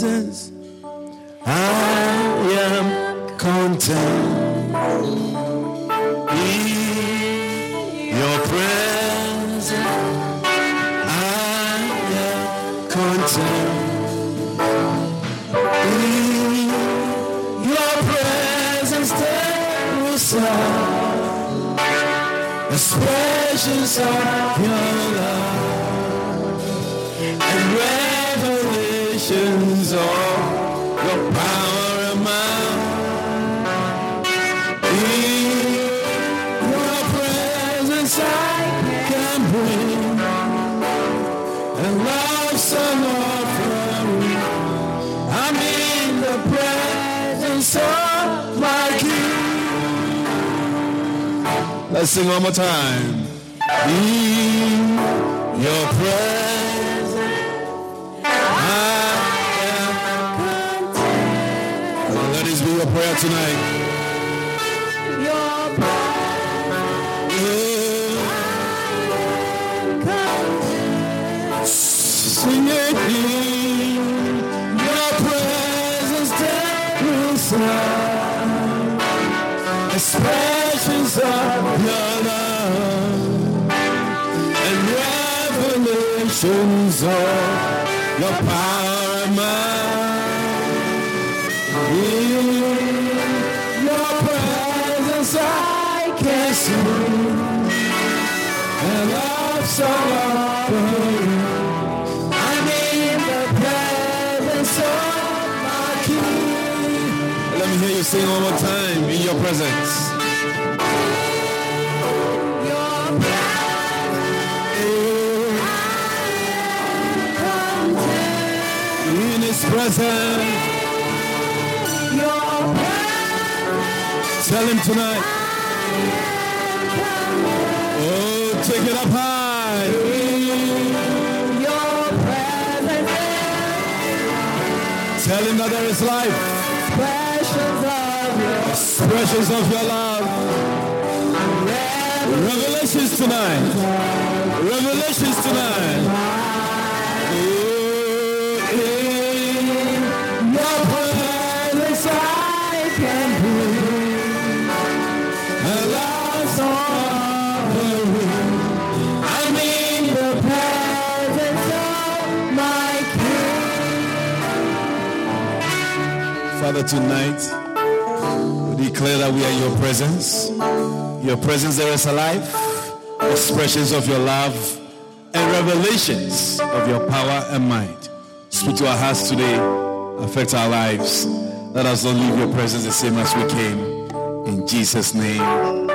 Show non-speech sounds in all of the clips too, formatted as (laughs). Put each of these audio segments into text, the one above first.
Presence, I am content. In your presence, I am content. In your presence, there is expressions of your Let's sing one more time. In your presence. I Let this be your prayer tonight. Presence. In his presence. Tell him tonight. Oh, take it up high. Tell him that there is life. Expressions of your love. Revelations tonight. Revelations tonight. Father, tonight declare that we are your presence. Your presence there is alive. Expressions of your love and revelations of your power and might. Speak to our hearts today. Affect our lives. Let us not leave your presence the same as we came. In Jesus' name.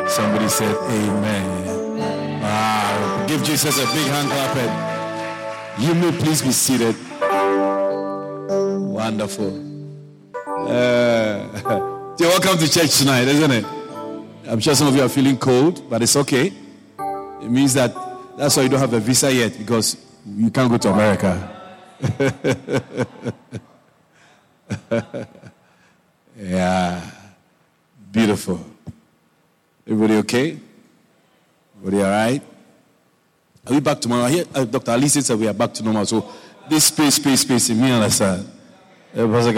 Somebody said amen. Wow. Give Jesus a big hand clap. You may please be seated. Wonderful. Uh, (laughs) you're welcome to church tonight, isn't it? I'm sure some of you are feeling cold, but it's okay. It means that that's why you don't have a visa yet because you can't go to America. (laughs) yeah. Beautiful. Everybody okay? Everybody all right? Are we back tomorrow? Here, uh, Dr. Ali said we are back to normal. So this space, space, space, in me understand. It was a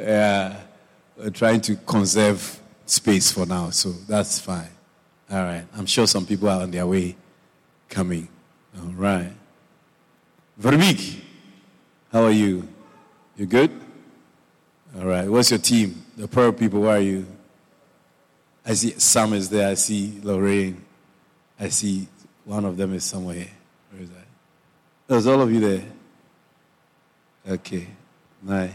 government. yeah. Trying to conserve space for now, so that's fine. All right. I'm sure some people are on their way coming. All right. Verbik, how are you? You good? All right. What's your team? The prayer people, where are you? I see Sam is there. I see Lorraine. I see one of them is somewhere. Where is that? There's all of you there. Okay. Nice.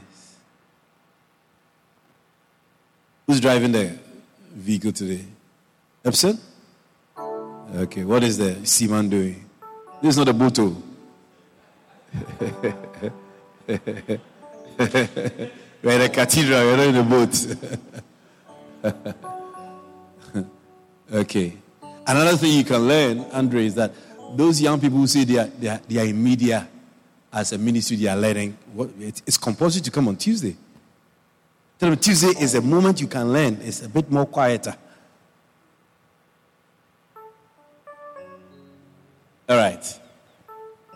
Who's driving the vehicle today? Epson? Okay. What is the Seaman doing? This is not a boat. oh. (laughs) We're in a cathedral, we're not in a boat. (laughs) okay. Another thing you can learn, Andre, is that those young people who say they are, they are, they are in media as a ministry, they are learning. What, it's compulsory to come on Tuesday. Tell them Tuesday is a moment you can learn. It's a bit more quieter. All right.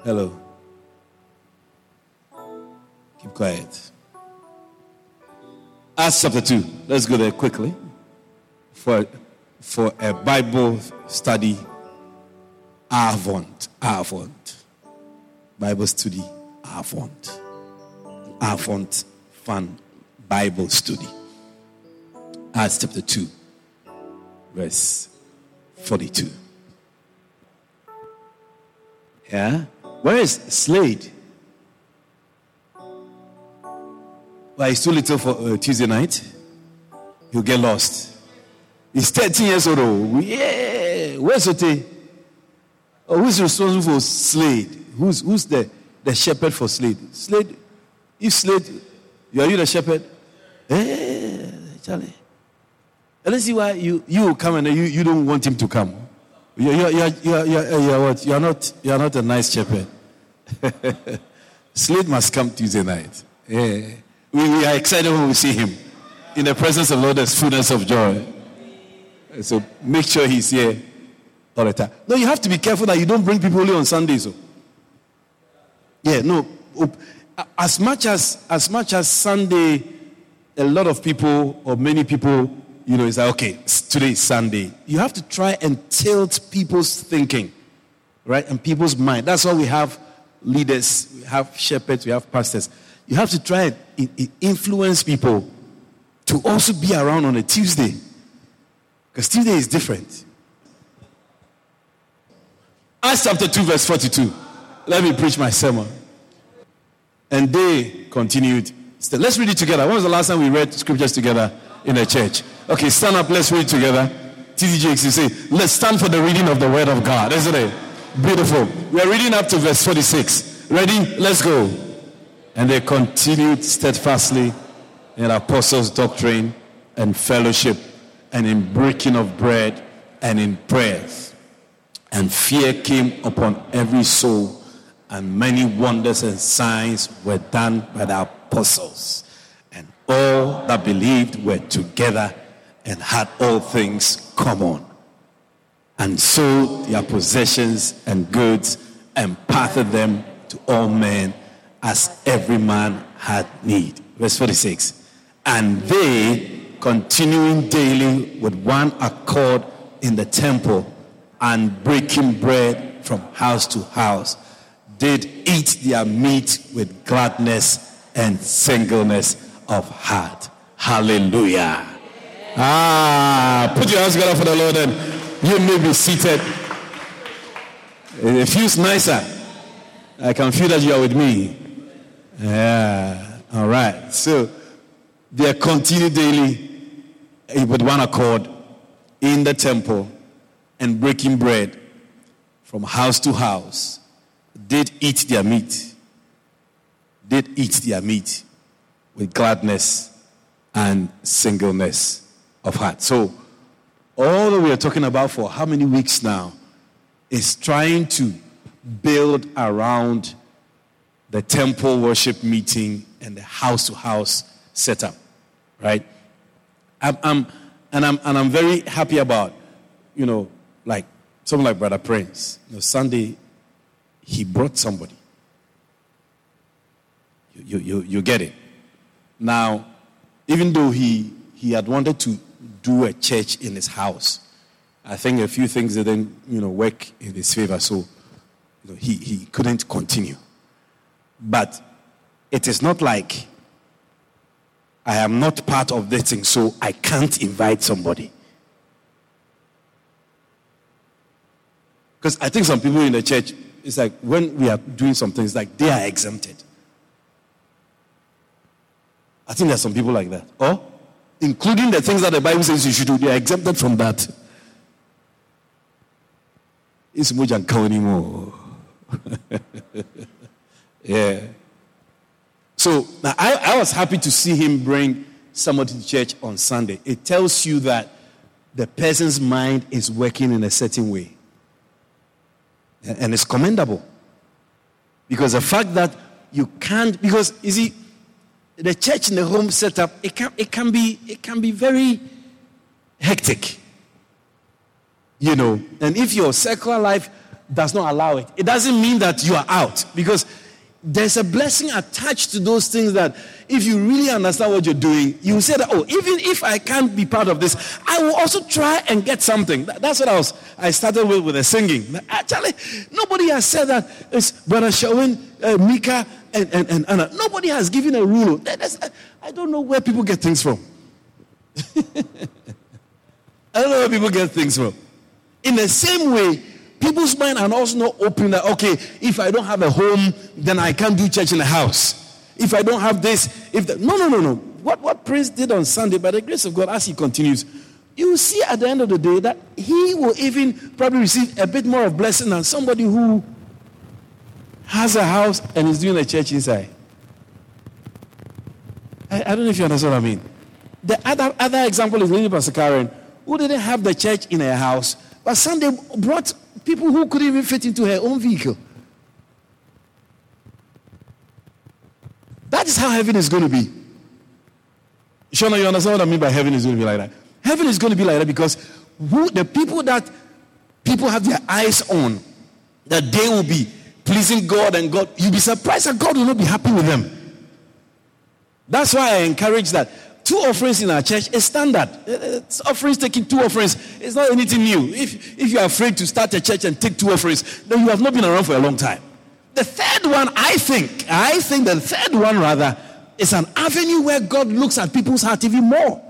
Hello. Keep quiet. Acts chapter 2. Let's go there quickly for, for a Bible study. Avant. Avant. Bible study. Avant. Avant fun Bible study. Acts chapter 2, verse 42. Yeah? Where is Slade? Well, he's too little for uh, Tuesday night. He'll get lost. He's 13 years old. Oh. Yeah. Where's Ote? Oh, who's responsible for Slade? Who's, who's the, the shepherd for Slade? Slade, if Slade, are you the shepherd? Eh, Charlie. And let's see why you, you come and you, you don't want him to come. You're, you're, you're, you're, you're, you're, what? You're, not, you're not a nice shepherd. (laughs) Slade must come Tuesday night. Yeah. We, we are excited when we see him. In the presence of Lord, there's fullness of joy. So make sure he's here all the time. No, you have to be careful that you don't bring people only on Sundays. So. Oh. Yeah, no. As much as as much as Sunday, a lot of people or many people, you know, it's like, okay, today is Sunday. You have to try and tilt people's thinking, right? And people's mind. That's why we have leaders, we have shepherds, we have pastors. You have to try and influence people to also be around on a Tuesday. Because Tuesday is different. Acts chapter 2, verse 42. Let me preach my sermon. And they continued. Let's read it together. When was the last time we read scriptures together in a church? Okay, stand up. Let's read it together. TDJX, you say, let's stand for the reading of the word of God, isn't it? Beautiful. We are reading up to verse 46. Ready? Let's go. And they continued steadfastly in apostles' doctrine and fellowship and in breaking of bread and in prayers. And fear came upon every soul, and many wonders and signs were done by the apostles. And all that believed were together and had all things common. And sold their possessions and goods and parted them to all men as every man had need. Verse 46. And they, continuing daily with one accord in the temple and breaking bread from house to house, did eat their meat with gladness and singleness of heart. Hallelujah. Ah, put your hands together for the Lord and you may be seated. It feels nicer. I can feel that you are with me. Yeah. All right. So they continue daily with one accord in the temple and breaking bread from house to house. Did eat their meat. Did eat their meat with gladness and singleness of heart. So, all that we are talking about for how many weeks now is trying to build around the temple worship meeting and the house to house setup, right? I'm, I'm, and, I'm, and I'm very happy about, you know, like someone like Brother Prince. You know, Sunday, he brought somebody. You, you, you, get it. Now, even though he, he had wanted to do a church in his house, I think a few things didn't, you know, work in his favor, so you know, he, he couldn't continue. But it is not like I am not part of this thing, so I can't invite somebody. Because I think some people in the church, it's like when we are doing some things, like they are exempted. I think there's some people like that. Or, including the things that the Bible says you should do, they are exempted from that. It's anymore. (laughs) yeah. So now I, I was happy to see him bring somebody to church on Sunday. It tells you that the person's mind is working in a certain way. And it's commendable. Because the fact that you can't, because you see, the church in the home setup, it can, it can, be, it can be very hectic. You know, and if your secular life does not allow it, it doesn't mean that you are out. Because there's a blessing attached to those things that if you really understand what you're doing, you say that, oh, even if I can't be part of this, I will also try and get something. That's what I was, I started with, with the singing. Actually, nobody has said that. It's Brother Shawin, uh, Mika, and, and, and Anna. Uh, nobody has given a rule. Uh, I don't know where people get things from. (laughs) I don't know where people get things from. In the same way, people's mind are also not open that, okay, if I don't have a home, then I can't do church in the house. If I don't have this, if no, no, no, no. What, what Prince did on Sunday, by the grace of God, as he continues, you see at the end of the day that he will even probably receive a bit more of blessing than somebody who has a house and is doing a church inside. I, I don't know if you understand what I mean. The other, other example is Lady Pastor Karen, who didn't have the church in her house, but Sunday brought people who couldn't even fit into her own vehicle. That is how heaven is going to be. Shona, you understand what I mean by heaven is going to be like that? Heaven is going to be like that because who, the people that people have their eyes on, that they will be pleasing God and God, you'll be surprised that God will not be happy with them. That's why I encourage that two offerings in our church is standard. It's offerings taking two offerings. It's not anything new. If, if you're afraid to start a church and take two offerings, then you have not been around for a long time. The third one, I think, I think the third one rather is an avenue where God looks at people's heart even more.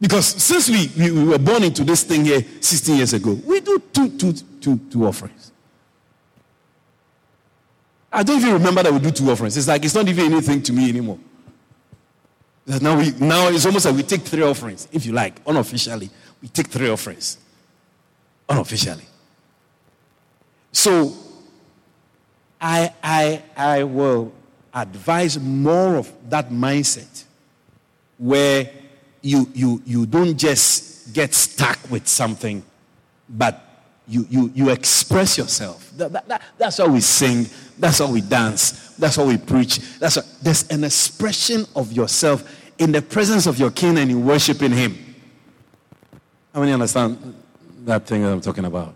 Because since we, we, we, were born into this thing here 16 years ago, we do two, two, two, two offerings. I don't even remember that we do two offerings. It's like it's not even anything to me anymore. Now, we, now it's almost like we take three offerings, if you like, unofficially. We take three offerings. Unofficially. So, I, I, I will advise more of that mindset where you, you, you don't just get stuck with something, but you, you, you express yourself. That, that, that, that's how we sing, that's how we dance, that's how we preach. That's there's an expression of yourself in the presence of your king and in worshiping him. How many understand that thing that I'm talking about?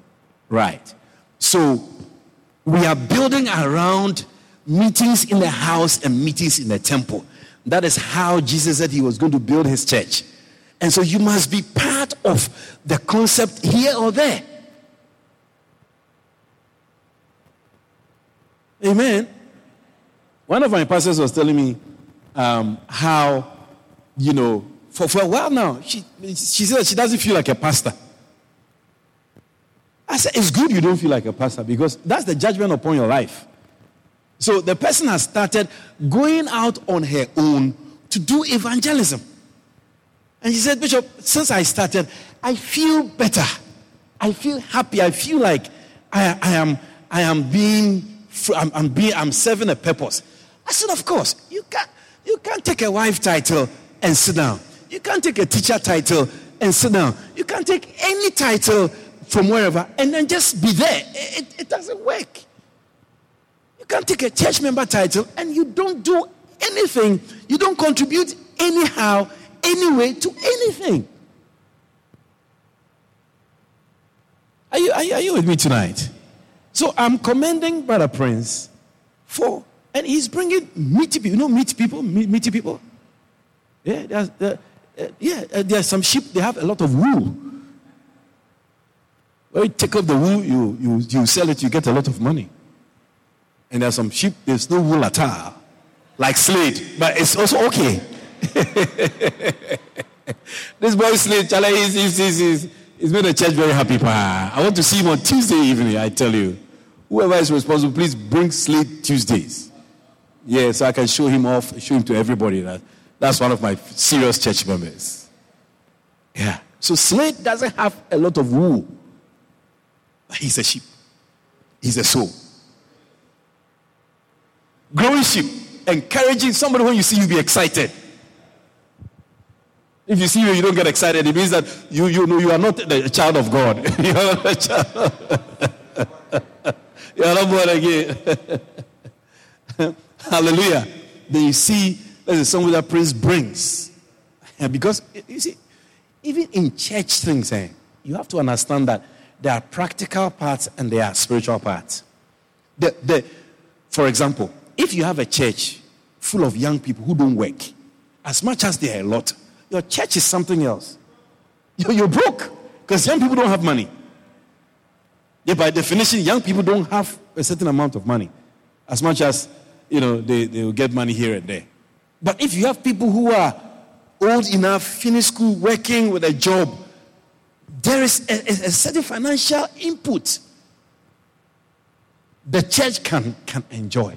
Right. So we are building around meetings in the house and meetings in the temple. That is how Jesus said he was going to build his church. And so you must be part of the concept here or there. Amen. One of my pastors was telling me um, how, you know, for, for a while now, she, she said she doesn't feel like a pastor. I said, it's good you don't feel like a pastor because that's the judgment upon your life. So the person has started going out on her own to do evangelism. And she said, Bishop, since I started, I feel better. I feel happy. I feel like I, I am, I am being, I'm, I'm, being, I'm serving a purpose. I said, of course, you can't, you can't take a wife title and sit down. You can't take a teacher title and sit down. You can't take any title from wherever and then just be there. It, it doesn't work. You can't take a church member title and you don't do anything. You don't contribute anyhow, anyway, to anything. Are you, are you, are you with me tonight? So I'm commending Brother Prince for, and he's bringing meaty people. You know, meaty people, meaty people. Yeah, there's, uh, uh, yeah, uh, are some sheep. They have a lot of wool. When you take off the wool, you, you, you sell it, you get a lot of money. And there's some sheep, there's no wool at all, like Slade, but it's also okay. (laughs) this boy Slade, Charlie, he's, he's, he's, he's, he's made the church very happy. Pa. I want to see him on Tuesday evening, I tell you. Whoever is responsible, please bring Slade Tuesdays. Yeah, so I can show him off, show him to everybody. That, that's one of my serious church members. Yeah. So Slade doesn't have a lot of wool. He's a sheep. He's a soul. Growing sheep, encouraging somebody when you see you be excited. If you see you, you don't get excited, it means that you, you know you are not a child of God. (laughs) you are not a child. (laughs) you are not born again. (laughs) Hallelujah. Then you see there's a song that praise brings. And because you see, even in church things, eh, you have to understand that there are practical parts and there are spiritual parts. The, the, for example, if you have a church full of young people who don't work, as much as there are a lot, your church is something else. You're, broke because young people don't have money. Yeah, by definition, young people don't have a certain amount of money, as much as you know they, they will get money here and there. But if you have people who are old enough, finished school, working with a job, there is a, a, a certain financial input the church can, can enjoy.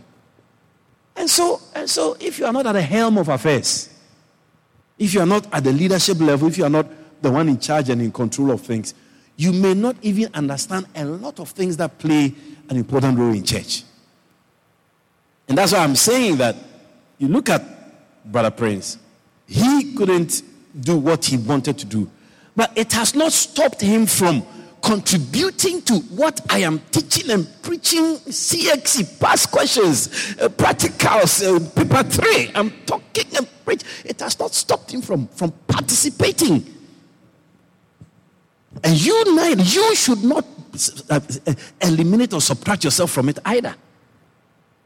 And so, and so, if you are not at the helm of affairs, if you are not at the leadership level, if you are not the one in charge and in control of things, you may not even understand a lot of things that play an important role in church. And that's why I'm saying that you look at Brother Prince, he couldn't do what he wanted to do, but it has not stopped him from contributing to what I am teaching and preaching CXC, past questions, uh, practicals, uh, paper three. I'm talking and preach. It has not stopped him from, from participating. And you, nine, you should not uh, uh, eliminate or subtract yourself from it either.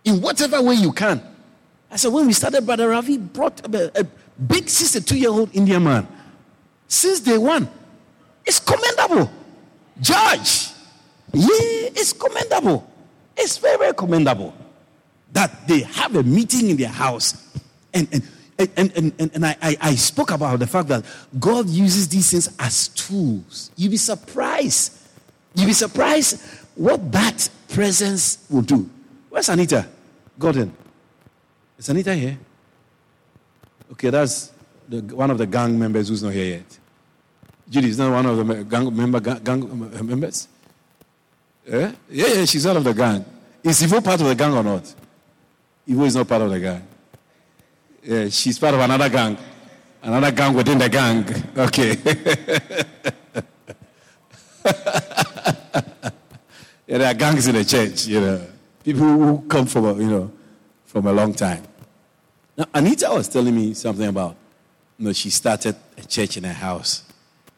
In whatever way you can. I said, when we started, Brother Ravi brought a, a big 62 year old Indian man. Since day one, it's commendable. Judge, yeah, it's commendable. It's very, very commendable that they have a meeting in their house. And, and, and, and, and, and I, I, I spoke about the fact that God uses these things as tools. You'll be surprised. You'll be surprised what that presence will do. Where's Anita? Gordon. Is Anita here? Okay, that's the, one of the gang members who's not here yet. Judy is not one of the gang, member, gang members? Yeah? yeah, yeah, she's one of the gang. Is Ivo part of the gang or not? Ivo is not part of the gang. Yeah, she's part of another gang. Another gang within the gang. Okay. (laughs) yeah, there are gangs in the church, you know. People who come from, a, you know, from a long time. Now, Anita was telling me something about, you know, she started a church in her house.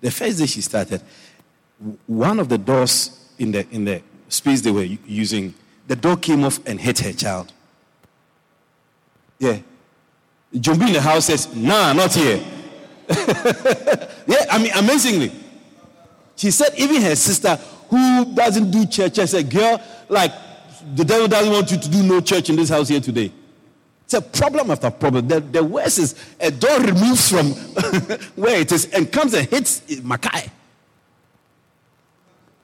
The first day she started, one of the doors in the, in the space they were using, the door came off and hit her child. Yeah. Jumbi in the house says, nah, not here. (laughs) yeah, I mean, amazingly. She said, even her sister, who doesn't do church, I said, girl, like, the devil doesn't want you to do no church in this house here today. It's a problem after problem. The, the worst is a door removes from (laughs) where it is and comes and hits Makai.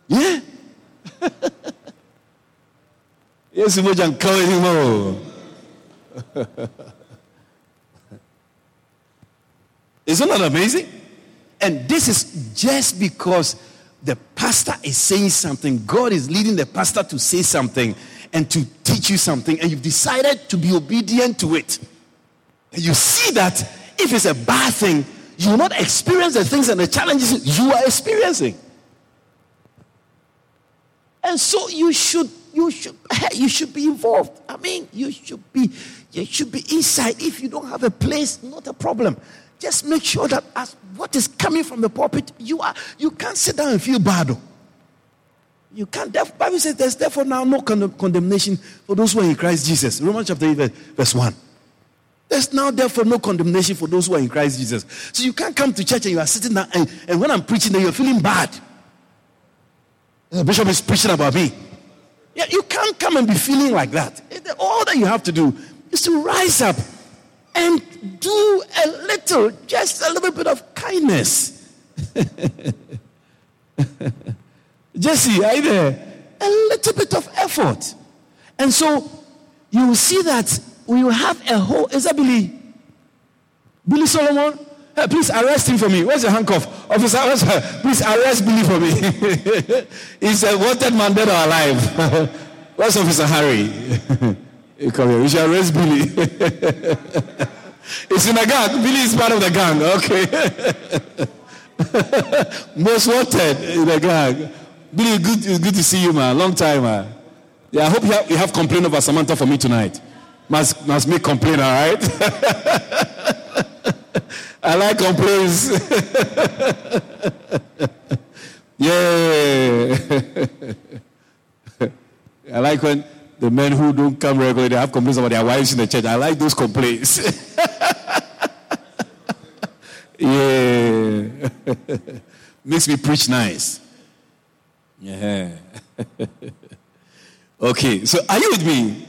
Yeah. (laughs) yes, Mojan anymore. (laughs) Isn't that amazing? And this is just because the pastor is saying something. God is leading the pastor to say something and to teach you something, and you've decided to be obedient to it. And you see that if it's a bad thing, you will not experience the things and the challenges you are experiencing. And so you should you should (laughs) you should be involved. I mean, you should be you should be inside. If you don't have a place, not a problem. Just make sure that as what is coming from the pulpit, you are you can't sit down and feel bad. You can't. Bible says there's therefore now no condemnation for those who are in Christ Jesus. Romans chapter 8, verse 1. There's now therefore no condemnation for those who are in Christ Jesus. So you can't come to church and you are sitting there and, and when I'm preaching, you're feeling bad. The bishop is preaching about me. Yeah, you can't come and be feeling like that. All that you have to do is to rise up and do a little, just a little bit of kindness. (laughs) Jesse, are you there? A little bit of effort. And so you will see that we will have a whole. Is that Billy? Billy Solomon? Hey, please arrest him for me. Where's the handcuff? Officer, please arrest Billy for me. (laughs) He's a wanted man dead or alive. (laughs) Where's Officer Harry? (laughs) Come here. We should arrest Billy. it's in a gang. Billy is part of the gang. Okay. Most wanted in the gang. Billy, good, it's good to see you, man. Long time, man. Yeah, I hope you have, you have complaint over Samantha for me tonight. Must, must make complaint, all right? (laughs) I like complaints. (laughs) yeah. (laughs) I like when the men who don't come regularly they have complaints about their wives in the church. I like those complaints. yeah. Makes me preach nice. Yeah. (laughs) okay, so are you with me?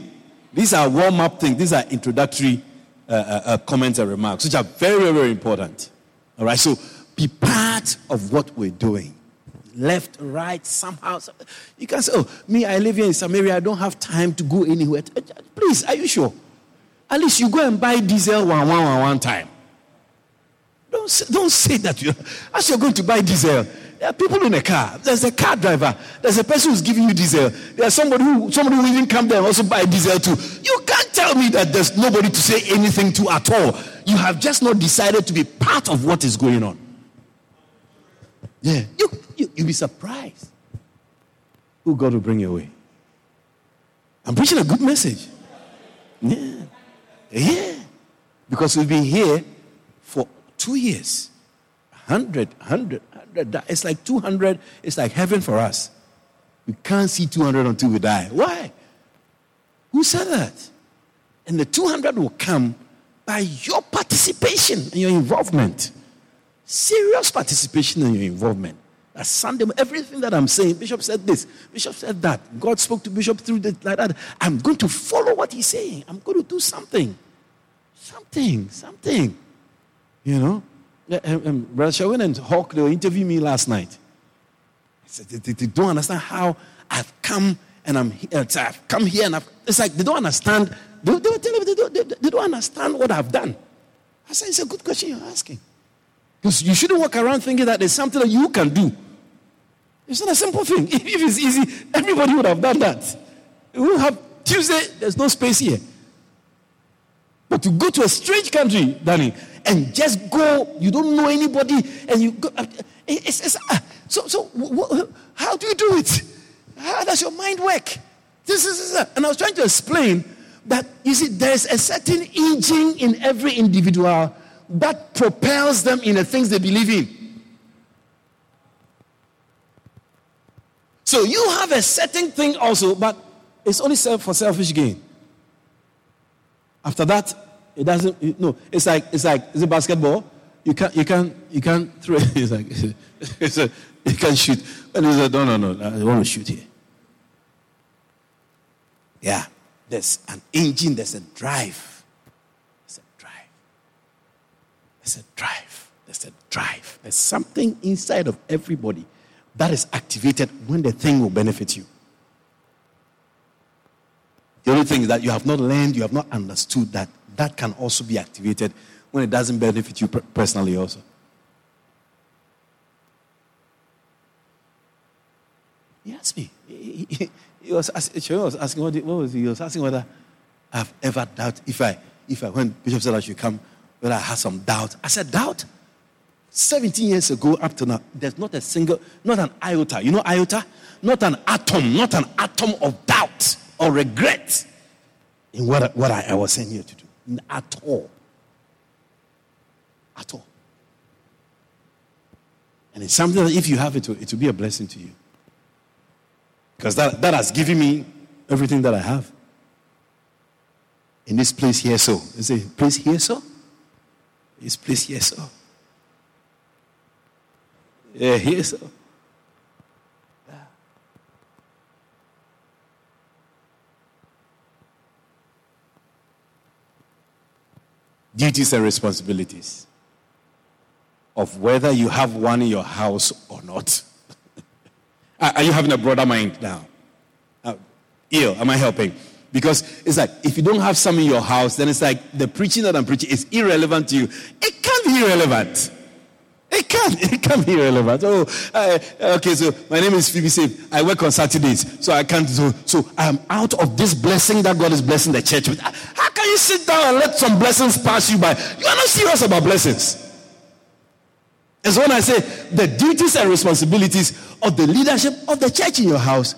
These are warm up things, these are introductory uh, uh, uh, comments and remarks, which are very, very, very important. All right, so be part of what we're doing. Left, right, somehow. You can say, Oh, me, I live here in Samaria, I don't have time to go anywhere. Please, are you sure? At least you go and buy diesel one, one, one, one time. Don't say, don't say that. You, as you're going to buy diesel, there are people in a car. There's a car driver. There's a person who's giving you diesel. There's somebody who somebody who even come there and also buy diesel too. You can't tell me that there's nobody to say anything to at all. You have just not decided to be part of what is going on. Yeah. You, you, you'll be surprised who God will bring your way. I'm preaching a good message. Yeah. Yeah. Because we've been here for two years. 100, 100, 100. It's like 200. It's like heaven for us. We can't see 200 until we die. Why? Who said that? And the 200 will come by your participation and your involvement. Serious participation and your involvement. That Sunday, everything that I'm saying, Bishop said this, Bishop said that. God spoke to Bishop through this, like that. I'm going to follow what he's saying. I'm going to do something. Something, something. You know? Um, um, Brother Sherwin and Hawk, they were interviewing me last night. Said, they, they, don't understand how I've come and I'm here. Uh, I've come here and I've, it's like they don't understand. They, they were telling me they don't, they, they don't understand what I've done. I said, it's a good question you're asking. Because you shouldn't walk around thinking that there's something that you can do. It's not a simple thing. (laughs) If, it's easy, everybody would have done that. We have Tuesday, there's no space here. But to go to a strange country, Danny, and just go. You don't know anybody, and you go. Uh, it's, it's, uh, so, so how do you do it? How does your mind work? This is, uh, and I was trying to explain that you see, there's a certain engine in every individual that propels them in the things they believe in. So you have a certain thing also, but it's only for selfish gain. After that, it doesn't. It, no, it's like it's like is it basketball? You can't you can't you can't throw it. (laughs) It's like (laughs) it's a, you can't shoot. And he said, no no no, I want to shoot here. Yeah, there's an engine. There's a drive. There's a drive. There's a drive. There's a drive. There's something inside of everybody that is activated when the thing will benefit you. The only thing is that you have not learned, you have not understood that that can also be activated when it doesn't benefit you personally also. He asked me. He, he, he was, asking, was asking what, was he? he was asking whether I've ever doubt if I if I when Bishop said I should come whether I had some doubt. I said doubt. 17 years ago up to now, there's not a single, not an iota. You know iota? Not an atom, not an atom of doubt or regret in what, what I, I was saying here to do at all. At all. And it's something that if you have it, it will be a blessing to you. Because that, that has given me everything that I have. In this place here, so. Is it place here, so? This place here, so. Yeah, here, so. Duties and responsibilities of whether you have one in your house or not. (laughs) Are you having a broader mind now? Uh, ill, am I helping? Because it's like if you don't have some in your house, then it's like the preaching that I'm preaching is irrelevant to you. It can't be irrelevant. It can't. It can't be irrelevant. Oh, uh, okay. So my name is Phoebe Save. I work on Saturdays, so I can't. So, so I'm out of this blessing that God is blessing the church with. How can you sit down and let some blessings pass you by? You are not serious about blessings. So when I say the duties and responsibilities of the leadership of the church in your house,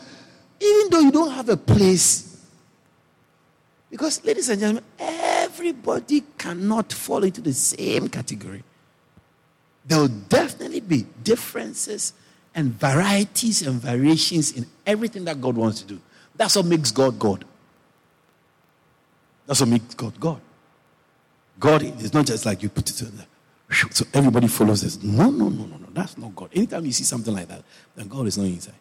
even though you don't have a place, because ladies and gentlemen, everybody cannot fall into the same category. There will definitely be differences and varieties and variations in everything that God wants to do. That's what makes God God. That's what makes God God. God is not just like you put it in. So everybody follows this. No, no, no, no, no. That's not God. Anytime you see something like that, then God is not inside.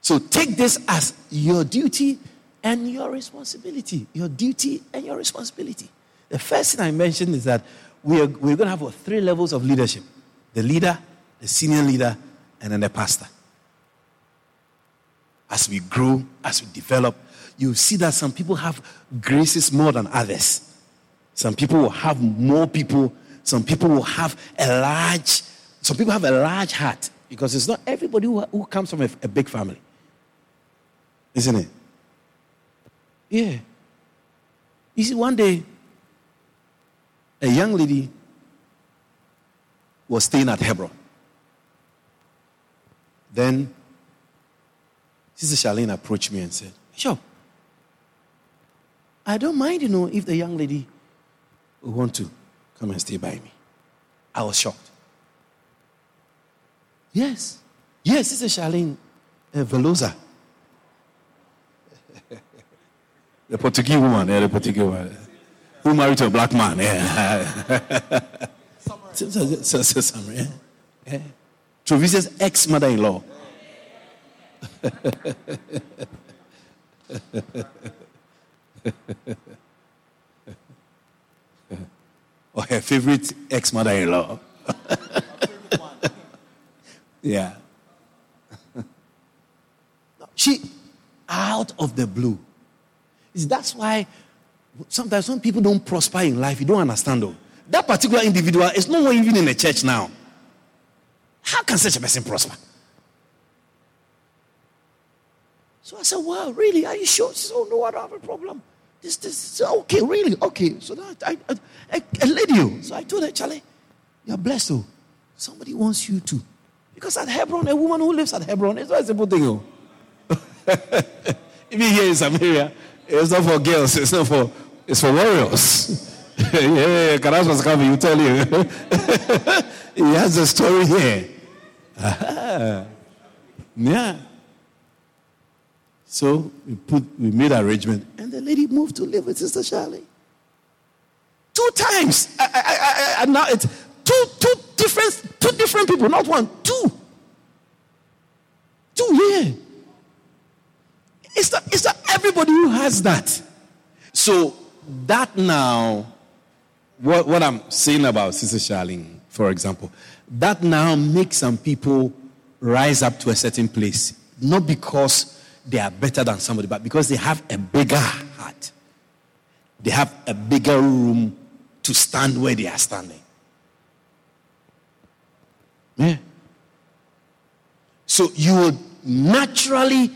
So take this as your duty and your responsibility. Your duty and your responsibility. The first thing I mentioned is that we are, we're going to have three levels of leadership the leader, the senior leader, and then the pastor. As we grow, as we develop, you see that some people have graces more than others. Some people will have more people. Some people will have a large, some people have a large heart because it's not everybody who, who comes from a, a big family. Isn't it? Yeah. You see, one day, a young lady was staying at Hebron. Then Sister Charlene approached me and said, Sure. I don't mind, you know, if the young lady will want to come and stay by me. I was shocked. Yes. Yes, Sister Charlene uh, Velosa. the (laughs) Portuguese woman, yeah, the Portuguese woman who married to a black man. Yeah. (laughs) Summary. Yeah. ex mother in law. (laughs) or her favorite ex mother in law. (laughs) yeah. she, out of the blue. Is that's why sometimes when people don't prosper in life, you don't understand though. That particular individual is no more even in the church now. How can such a person prosper? So I said, Well, really? Are you sure? She said, Oh, no, I don't have a problem. This, this, okay, really? Okay. So that I, I, I, I led you. So I told her, Charlie, you're blessed, though. Somebody wants you to. Because at Hebron, a woman who lives at Hebron, it's not a simple thing, oh. (laughs) Even here in Samaria, it's not for girls, it's not for it's for warriors. (laughs) yeah, Karas was coming, you tell you. (laughs) he has a story here. yeah. So we put we made arrangement, and the lady moved to live with Sister Charlie. Two times. I, I, I, now it's two two different two different people, not one, two. Two, yeah. It's not, it's not everybody who has that. So that now, what, what I'm saying about Sister Charlene, for example, that now makes some people rise up to a certain place, not because they are better than somebody, but because they have a bigger heart. They have a bigger room to stand where they are standing. Yeah. So you would naturally,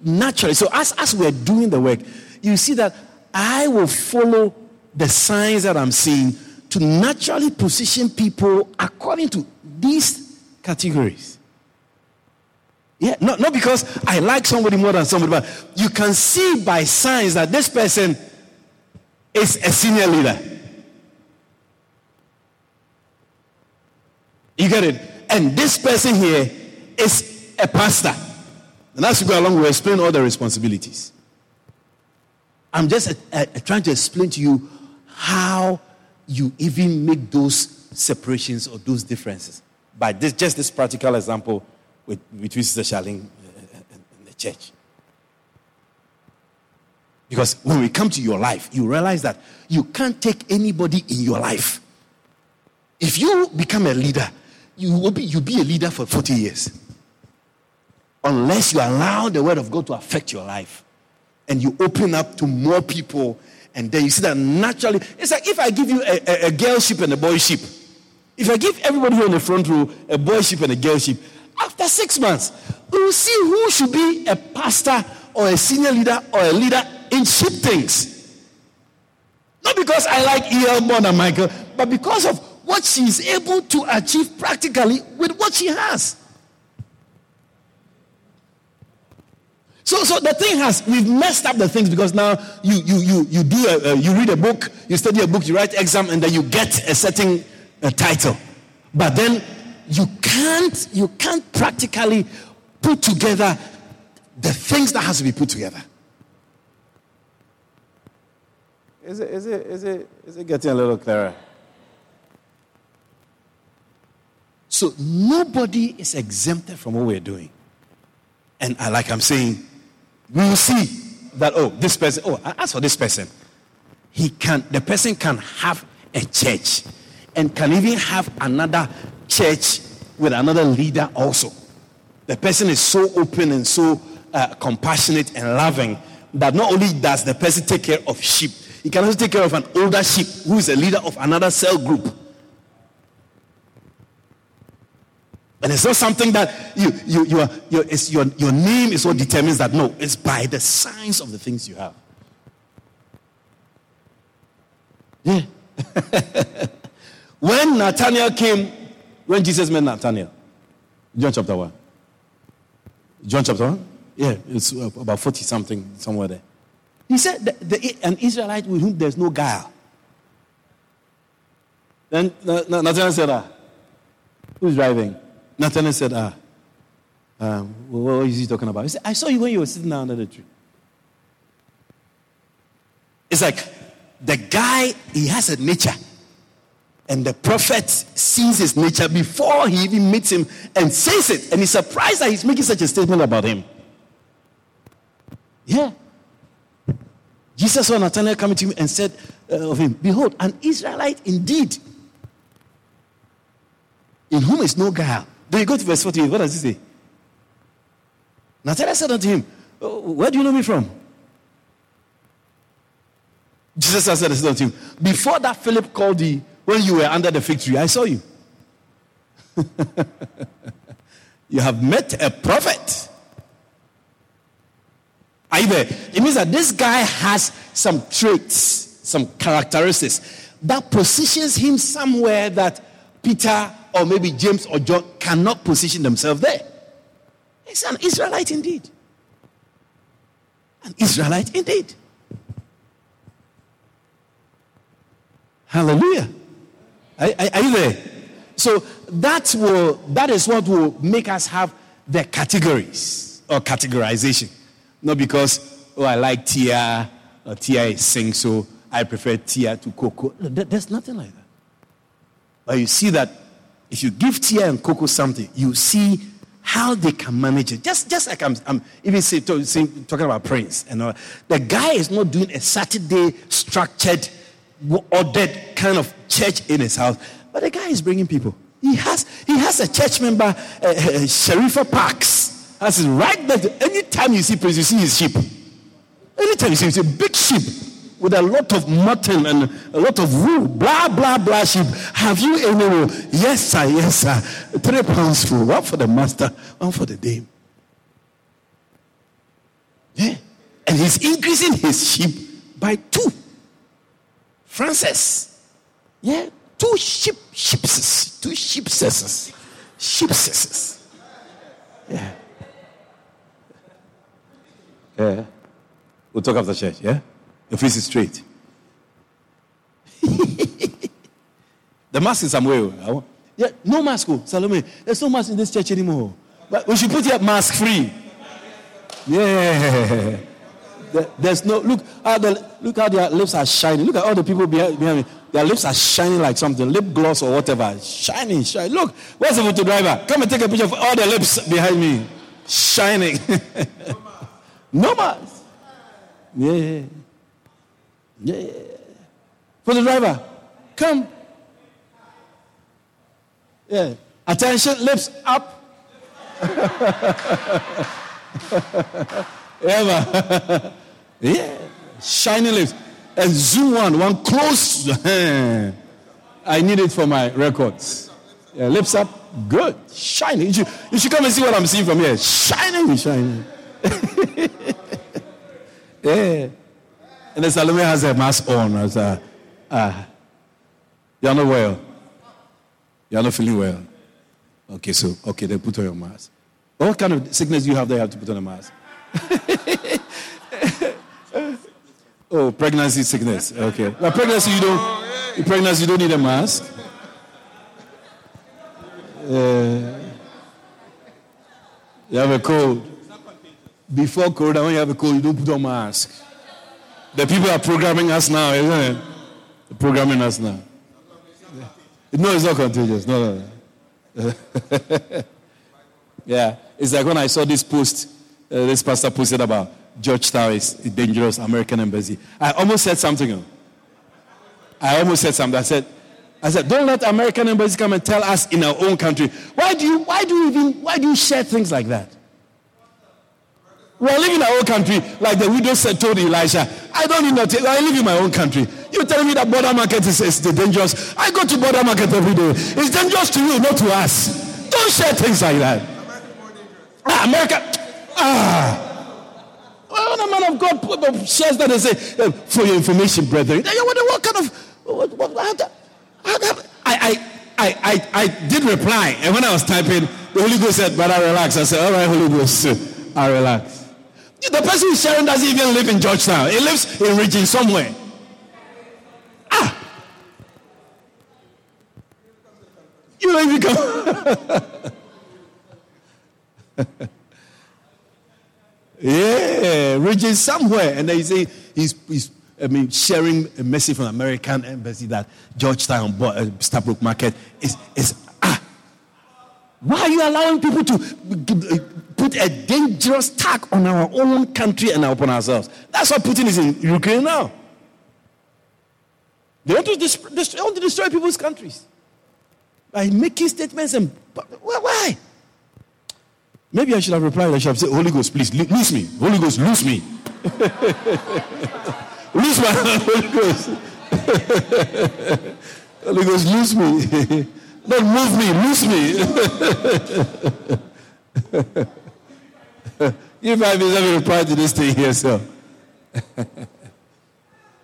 naturally, so as, as we're doing the work, you see that I will follow the signs that I'm seeing to naturally position people according to these categories. Yeah, not, not because I like somebody more than somebody, but you can see by signs that this person is a senior leader. You get it? And this person here is a pastor. And as we go along, we'll explain all the responsibilities. I'm just uh, uh, trying to explain to you how you even make those separations or those differences. By this, just this practical example with, between Sister Charlene uh, and the church. Because when we come to your life, you realize that you can't take anybody in your life. If you become a leader, you will be, you'll be a leader for 40 years. unless you allow the word of God to affect your life and you open up to more people and then you see that naturally it's like if i give you a, a, a girl and a boy if i give everybody here in the front row a boy and a girl after six months we will see who should be a pastor or a senior leader or a leader in sheep things. Not because i like el more than michael but because of what she is able to achieve practically with what she has So, so the thing has we've messed up the things because now you you you you do a, uh, you read a book, you study a book, you write exam, and then you get a certain uh, title, but then you can't you can't practically put together the things that has to be put together. Is it is it is it is it getting a little clearer? So nobody is exempted from what we're doing. And I, like I'm saying, we will see that, oh, this person, oh, as for this person, he can, the person can have a church and can even have another church with another leader also. The person is so open and so uh, compassionate and loving that not only does the person take care of sheep, he can also take care of an older sheep who is a leader of another cell group. And it's not something that you, you, you are, it's your, your name is what determines that. No, it's by the signs of the things you have. Yeah. (laughs) when Nathaniel came, when Jesus met Nathaniel, John chapter 1. John chapter 1? Yeah, it's about 40 something, somewhere there. He said, the, the, an Israelite with whom there's no guile. Then Nathaniel said, ah, who's driving? Nathaniel said, Ah, um, what is he talking about? He said, I saw you when you were sitting down under the tree. It's like the guy, he has a nature. And the prophet sees his nature before he even meets him and says it. And he's surprised that he's making such a statement about him. Yeah. Jesus saw Nathanael coming to him and said uh, of him, Behold, an Israelite indeed, in whom is no guile. Then you go to verse 48. What does he say? Nathanael said unto him, oh, Where do you know me from? Jesus answered and said unto him, Before that Philip called thee, when you were under the fig tree, I saw you. (laughs) you have met a prophet. Are you there? It means that this guy has some traits, some characteristics that positions him somewhere that Peter or maybe James or John cannot position themselves there. It's an Israelite indeed. An Israelite indeed. Hallelujah. Are, are, you there? So that will that is what will make us have the categories or categorization. Not because oh I like Tia or Tia is sing so I prefer Tia to Coco. There's nothing like that. But you see that if you give Tia and Coco something, you see how they can manage it. Just, just like I'm, I'm even say, to, say, talking about Prince and all. The guy is not doing a Saturday structured, ordered kind of church in his house, but the guy is bringing people. He has, he has a church member, uh, uh, Sharifa Parks. That's right there. Anytime you see Prince, you see his sheep. Anytime you see, it's a big sheep with a lot of mutton and a lot of wool, blah, blah, blah sheep. Have you any wool? Yes, sir, yes, sir. Three pounds full. One for the master, one for the dame. Yeah. And he's increasing his sheep by two. Francis. Yeah. Two sheep, sheepses. Two sheepses. Sheepses. Yeah. Yeah. We'll talk after church, yeah? Your face is straight. (laughs) the mask is somewhere. Oh. Yeah, no mask, oh, Salome. There's no mask in this church anymore. But we should put here mask free. Yeah. There's no look how the look how their lips are shining. Look at all the people behind, behind me. Their lips are shining like something, lip gloss or whatever. Shining, shining. Look, where's the driver? Come and take a picture of all the lips behind me. Shining. (laughs) no mask. Yeah. Yeah. For the driver, come. Yeah. Attention, lips up. (laughs) Ever. (laughs) yeah. Shiny lips. And zoom one, one close. (laughs) I need it for my records. Yeah, lips up. Good. Shining. You should, you should come and see what I'm seeing from here. Shining, shining. yeah. And the Salome has a mask on. A, ah, you're not well. You're not feeling well. Okay, so, okay, then put on your mask. What kind of sickness do you have that you have to put on a mask? (laughs) oh, pregnancy sickness. Okay. Now, pregnancy, you don't, pregnancy, you don't need a mask. Uh, you have a cold. Before corona, when you have a cold, you don't put on a mask. The people are programming us now, isn't it? They're programming us now. No, it's not contagious. No, no, (laughs) yeah, it's like when I saw this post, uh, this pastor posted about Georgetown is a dangerous American embassy. I almost said something. I almost said something. I said, I said, don't let American embassy come and tell us in our own country. Why do you, why do you even, why do you share things like that? We're living in our own country, like the widow said, told Elisha. I don't need nothing. I live in my own country. You're telling me that Bourda market is, is dangerous. I go to Bourda market every day. It's dangerous to you, not to us. Don't share things like that. Ah, America. Ah. Well, when a man of God shares that and say, for your information, brethren, what, what kind of, what, what, I, I, I, I, I did reply, and when I was typing, the Holy Ghost said, Brother, relax. I said, All right, Holy Ghost, I relax. The person who's sharing doesn't even live in Georgetown, he lives in region somewhere. Ah! You don't even come. (laughs) yeah, region somewhere. And they say he's, he's I mean, sharing a message from American embassy that Georgetown uh, Stabroek Market is, is ah. Why are you allowing people to put a dangerous tag on our own country and upon ourselves? That's what Putin is in Ukraine now. They want to, destroy, want to destroy people's countries by making statements and why? Maybe I should have replied. I should have said, "Holy Ghost, please lose me. Holy Ghost, lose me." (laughs) Lose my Holy Ghost. (laughs) Holy Ghost, lose me. (laughs) Don't move me, lose me. (laughs) you might be having a reply to this thing here, so.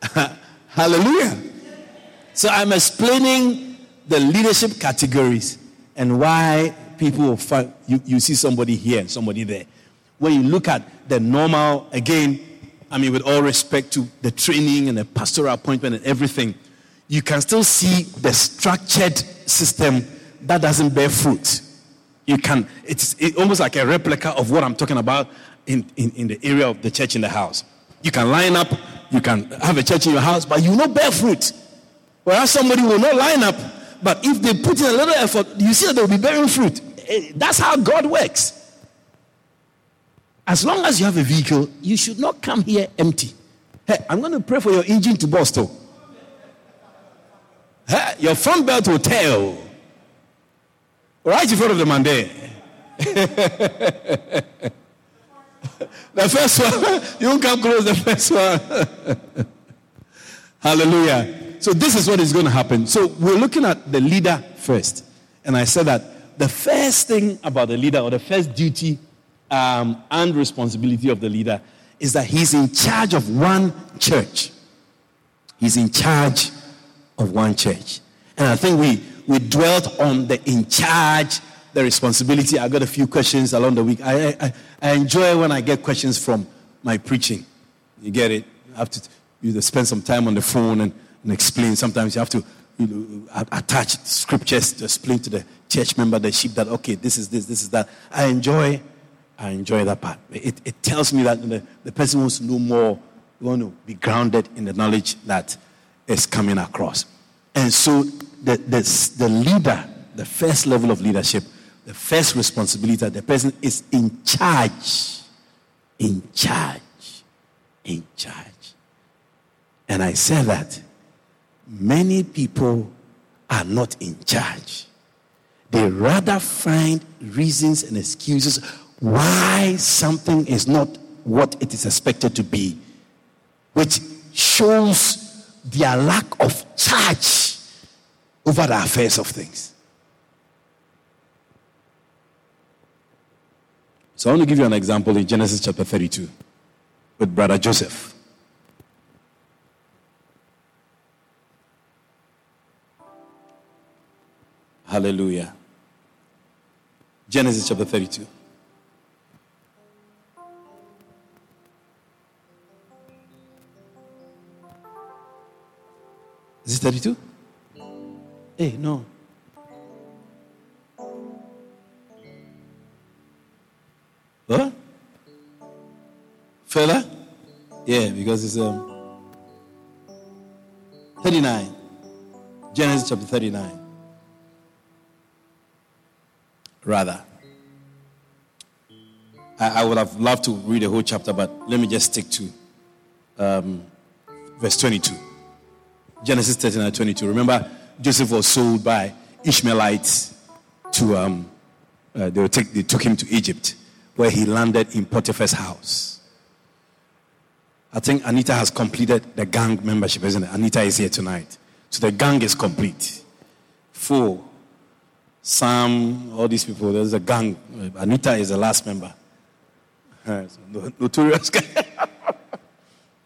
(laughs) Hallelujah. So I'm explaining the leadership categories and why people will find you, you see somebody here, and somebody there. When you look at the normal, again, I mean, with all respect to the training and the pastoral appointment and everything, you can still see the structured system that doesn't bear fruit. You can, it's it, almost like a replica of what I'm talking about in, in, in the area of the church in the house. You can line up, you can have a church in your house, but you will not bear fruit. Whereas somebody will not line up, but if they put in a little effort, you see that they will be bearing fruit. Eh, that's how God works. As long as you have a vehicle, you should not come here empty. Hey, I'm going to pray for your engine to burst. Hey, your front belt will tell. Right in front of the man there. (laughs) the first one, (laughs) you come close the first one. (laughs) Hallelujah. So, this is what is going to happen. So, we're looking at the leader first. And I said that the first thing about the leader, or the first duty um, and responsibility of the leader is that he's in charge of one church. He's in charge of one church. And I think we, we dwelt on the in charge, the responsibility. I got a few questions along the week. I, I, I enjoy when I get questions from my preaching. You get it? You have to you spend some time on the phone and, and explain. Sometimes you have to you know, attach scriptures to explain to the church member, the sheep, that, okay, this is this, this is that. I enjoy I enjoy that part. It, it tells me that the, the person wants to know more, want to be grounded in the knowledge that is coming across. And so the, the, the leader, the first level of leadership, the first responsibility that the person is in charge. In charge. In charge. And I say that many people are not in charge. They rather find reasons and excuses why something is not what it is expected to be, which shows their lack of charge over the affairs of things. So I want to give you an example in Genesis chapter 32 with brother Joseph. Hallelujah. Genesis chapter 32. Is it 32? Hey, no. What? Fella? Yeah, because it's um 39. Genesis chapter 39. Rather. I, I, would have loved to read the whole chapter, but let me just stick to um, verse 22. Genesis 39 22. Remember, Joseph was sold by Ishmaelites to, um, uh, they, take, they took him to Egypt, where he landed in Potiphar's house. I think Anita has completed the gang membership, isn't it? Anita is here tonight. So the gang is complete. Four. Sam, all these people, there's a gang. Anita is the last member. (laughs) Notorious (laughs) guy.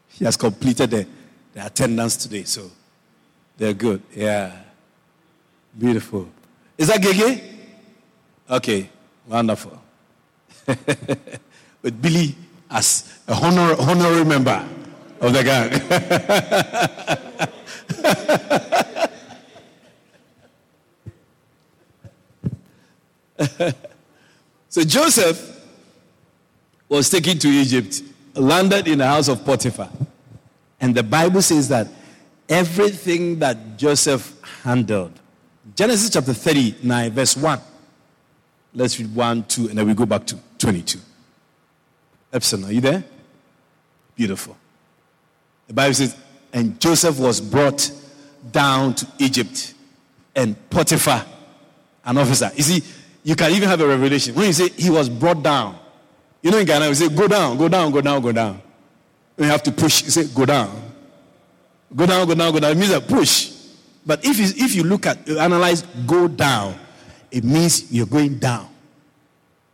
he has completed the, the attendance today, so they're good. Yeah. Beautiful. Is that Gege? Okay, wonderful. (laughs) With Billy as a honor, honorary member of the gang. (laughs) so Joseph was taken to Egypt, landed in the house of Potiphar. And the Bible says that everything that Joseph handled, Genesis chapter 39, verse 1. Let's read 1, 2, and then we go back to 22. Epson, are you there? Beautiful. The Bible says, and Joseph was brought down to Egypt, and Potiphar, an officer. You see, you can even have a revelation. When you say he was brought down, you know in Ghana, we say, go down, go down, go down, go down. When you have to push, you say, go down. Go down, go down, go down. It means a push. But if you, if you look at, you analyze, go down, it means you're going down.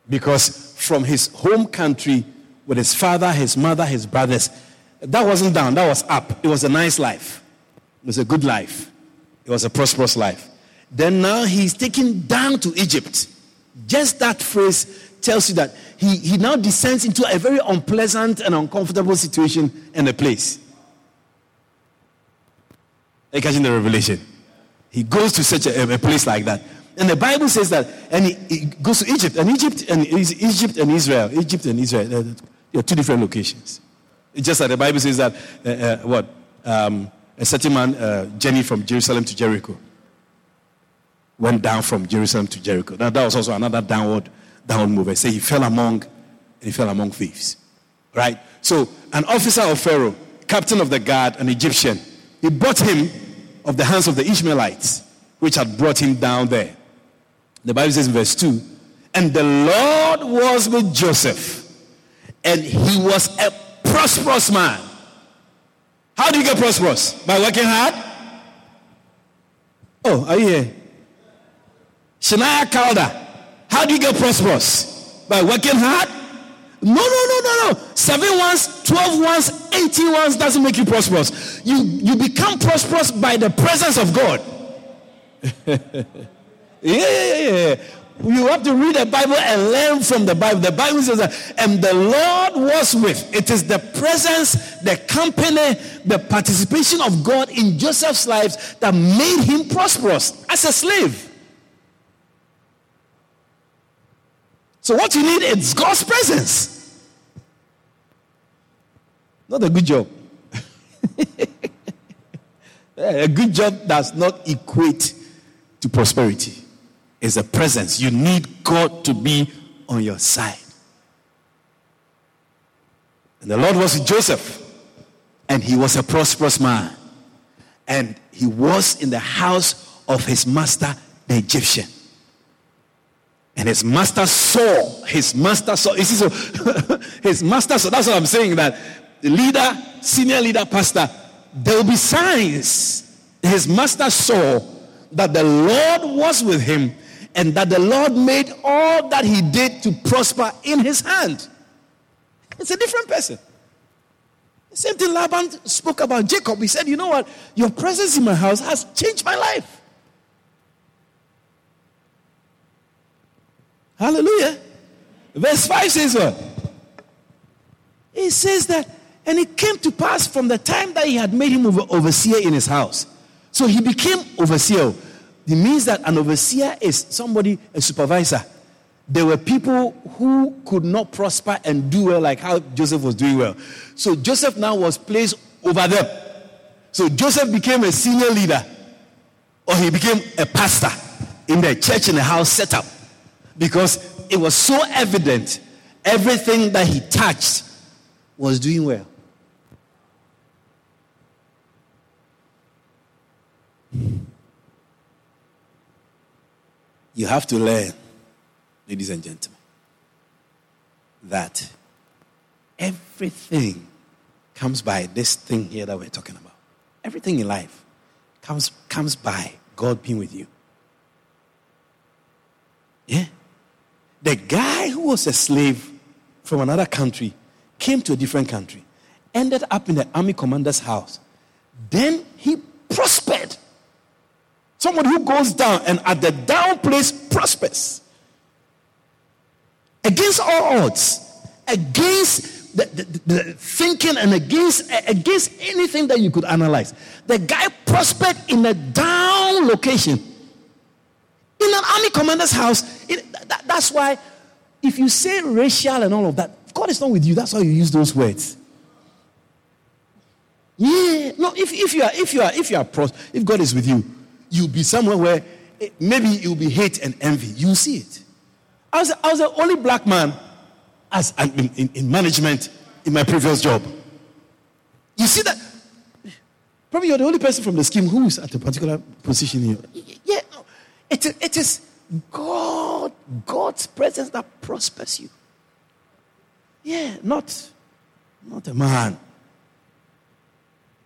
Because from his home country, with his father, his mother, his brothers, that wasn't down, that was up. It was a nice life. It was a good life. It was a prosperous life. Then now he's taken down to Egypt. Just that phrase tells you that he, he now descends into a very unpleasant and uncomfortable situation and a place. Are you catching the revelation? He goes to such a, a, place like that. And the Bible says that, and he, he goes to Egypt, and Egypt and Egypt and Israel, Egypt and Israel, they're two different locations. It's just that the Bible says that uh, uh, what um, a certain man uh, journeyed from Jerusalem to Jericho, went down from Jerusalem to Jericho. That, that was also another downward downward move. I say he fell among, he fell among thieves, right? So an officer of Pharaoh, captain of the guard, an Egyptian, he bought him of the hands of the Ishmaelites, which had brought him down there. The Bible says in verse 2 And the Lord was with Joseph, and he was a prosperous man. How do you get prosperous? By working hard? Oh, are you here? Shania Calder. How do you get prosperous? By working hard? No, no, no, no, no. Seven ones, twelve ones, eighteen ones doesn't make you prosperous. You you become prosperous by the presence of God. (laughs) yeah, yeah, yeah. You have to read the Bible and learn from the Bible. The Bible says that, and the Lord was with. It is the presence, the company, the participation of God in Joseph's life that made him prosperous as a slave. So what you need is God's presence. Not a good job. (laughs) Eh, a good job does not equate to prosperity. It's a presence. You need God to be on your side. And the Lord was Joseph, and he was a prosperous man. And he was in the house of his master, the Egyptian. And his master saw, his master saw, you see, so (laughs) his master saw, that's what I'm saying, that the leader, senior leader, pastor, there will be signs. His master saw that the Lord was with him and that the Lord made all that he did to prosper in his hand. It's a different person. The same thing Laban spoke about Jacob. He said, You know what? Your presence in my house has changed my life. Hallelujah. Verse 5 says what? He says that, and it came to pass from the time that he had made him over, overseer in his house. So he became overseer. It means that an overseer is somebody, a supervisor. There were people who could not prosper and do well like how Joseph was doing well. So Joseph now was placed over them. So Joseph became a senior leader or he became a pastor in the church in the house setup because it was so evident everything that he touched was doing well. You have to learn, ladies and gentlemen, that everything comes by this thing here that we're talking about. Everything in life comes, comes by God being with you. Yeah? The guy who was a slave from another country came to a different country, ended up in the army commander's house. Then he prospered. Somebody who goes down and at the down place prospers. Against all odds, against the, the, the, thinking and against, against anything that you could analyze. The guy prospered in a down location. In an army commander's house. It, that, that's why if you say racial and all of that, God is not with you. That's why you use those words. Yeah. No, if, if you are if you are if you are if God is with you, you'll be somewhere where maybe you'll be hate and envy. You'll see it. I was, I was the only black man as in, in, in management in my previous job. You see that? Probably you're the only person from the scheme who is at a particular position here. Yeah, no. It, it is God, God's presence that prospers you. Yeah, not, not a man.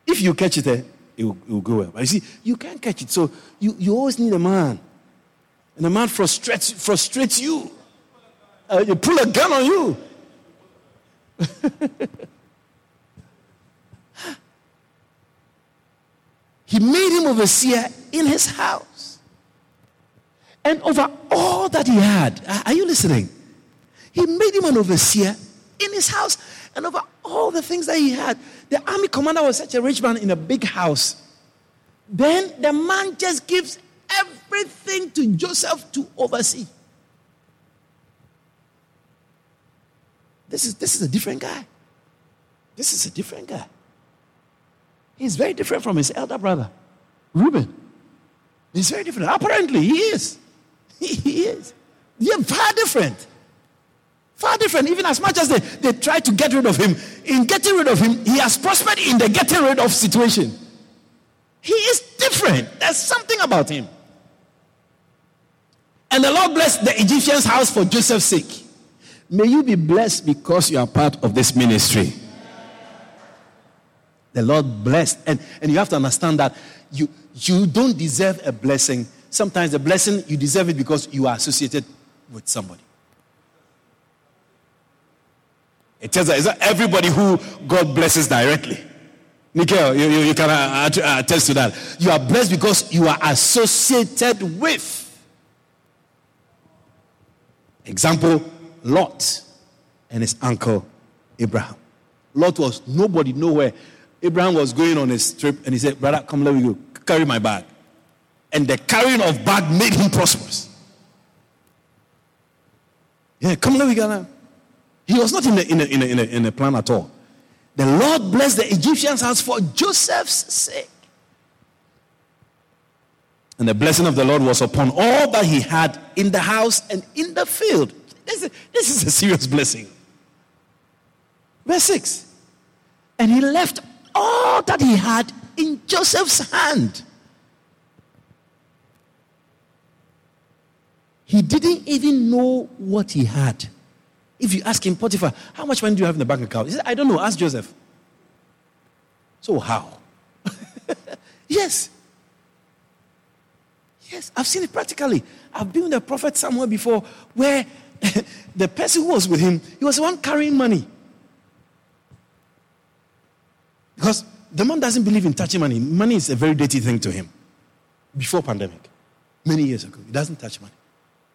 If you catch it, eh, it will, it will go well. But you see, you can't catch it. So you, you always need a man. And a man frustrates, frustrates you. Uh, you pull a gun on you. (laughs) he made him overseer in his house. And over all that he had, are you listening? He made him an overseer in his house and over all the things that he had. The army commander was such a rich man in a big house. Then the man just gives everything to Joseph to oversee. This is, this is a different guy. This is a different guy. He's very different from his elder brother, Reuben. He's very different. Apparently, he is. (laughs) He, is. Yeah, far different. Far different, even as much as they, they try to get rid of him. In getting rid of him, he has prospered in the getting rid of situation. He is different. There's something about him. And the Lord blessed the Egyptian's house for Joseph's sake. May you be blessed because you are part of this ministry. The Lord blessed. And, and you have to understand that you, you don't deserve a blessing. Sometimes the blessing, you deserve it because you are associated with somebody. It tells us that everybody who God blesses directly. Nikhil, you, you, you can uh, uh, attest to that. You are blessed because you are associated with. Example Lot and his uncle Abraham. Lot was nobody, nowhere. Abraham was going on his trip and he said, Brother, come, let me go. Carry my bag. And the carrying of bag made him prosperous. Yeah, come, let me go now. He was not in the, in in in in plan at all. The Lord blessed the Egyptians' house for Joseph's sake. And the blessing of the Lord was upon all that he had in the house and in the field. This is, this is a serious blessing. Verse 6. And he left all that he had in Joseph's hand. He didn't even know what he had. If you ask him, Potiphar, how much money do you have in the bank account? He said, I don't know. Ask Joseph. So how? (laughs) yes. Yes, I've seen it practically. I've been with a prophet somewhere before where (laughs) the person who was with him, he was the one carrying money. Because the man doesn't believe in touching money. Money is a very dirty thing to him. Before pandemic, many years ago, he doesn't touch money.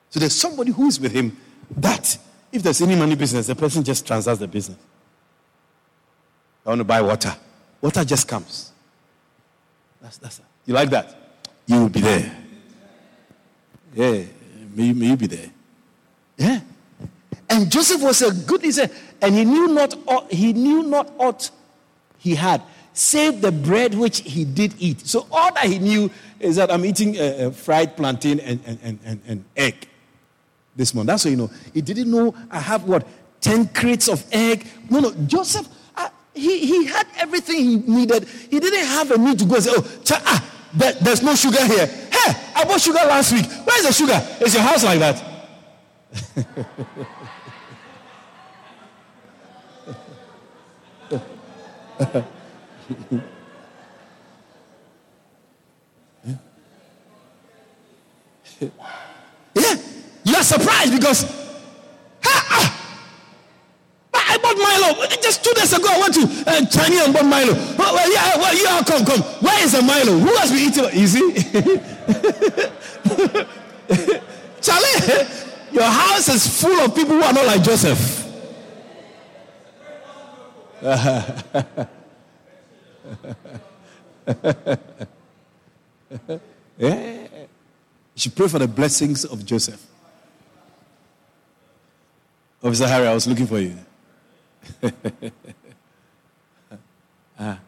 So there's somebody who is with him that if there's any money business, the person just transacts the business. I want to buy water. Water just comes. That's, that's, you like that? You will be there. Yeah, may, may you be there. Yeah. And Joseph was a good, he said, and he knew not ought, he knew not ought he had, save the bread which he did eat. So all that he knew is that I'm eating a, a fried plantain and, and, and, and, egg this morning. That's what you know. He didn't know I have what? 10 crates of egg. No, no. Joseph, uh, he, he had everything he needed. He didn't have a need to go and say, oh, ch- ah, there, there's no sugar here. Hey, I bought sugar last week. Where's the sugar? Is your house like that? yeah, (laughs) surprised because ha, ah, I bought Milo just two days ago. I went to uh, China and bought Milo. Well, well yeah, well, yeah, come, come. Where is the Milo? Who has been eating? You see, (laughs) Charlie, your house is full of people who are not like Joseph. yeah. (laughs) You should pray for the blessings of Joseph. Officer Harry, I was looking for you. (laughs) ah.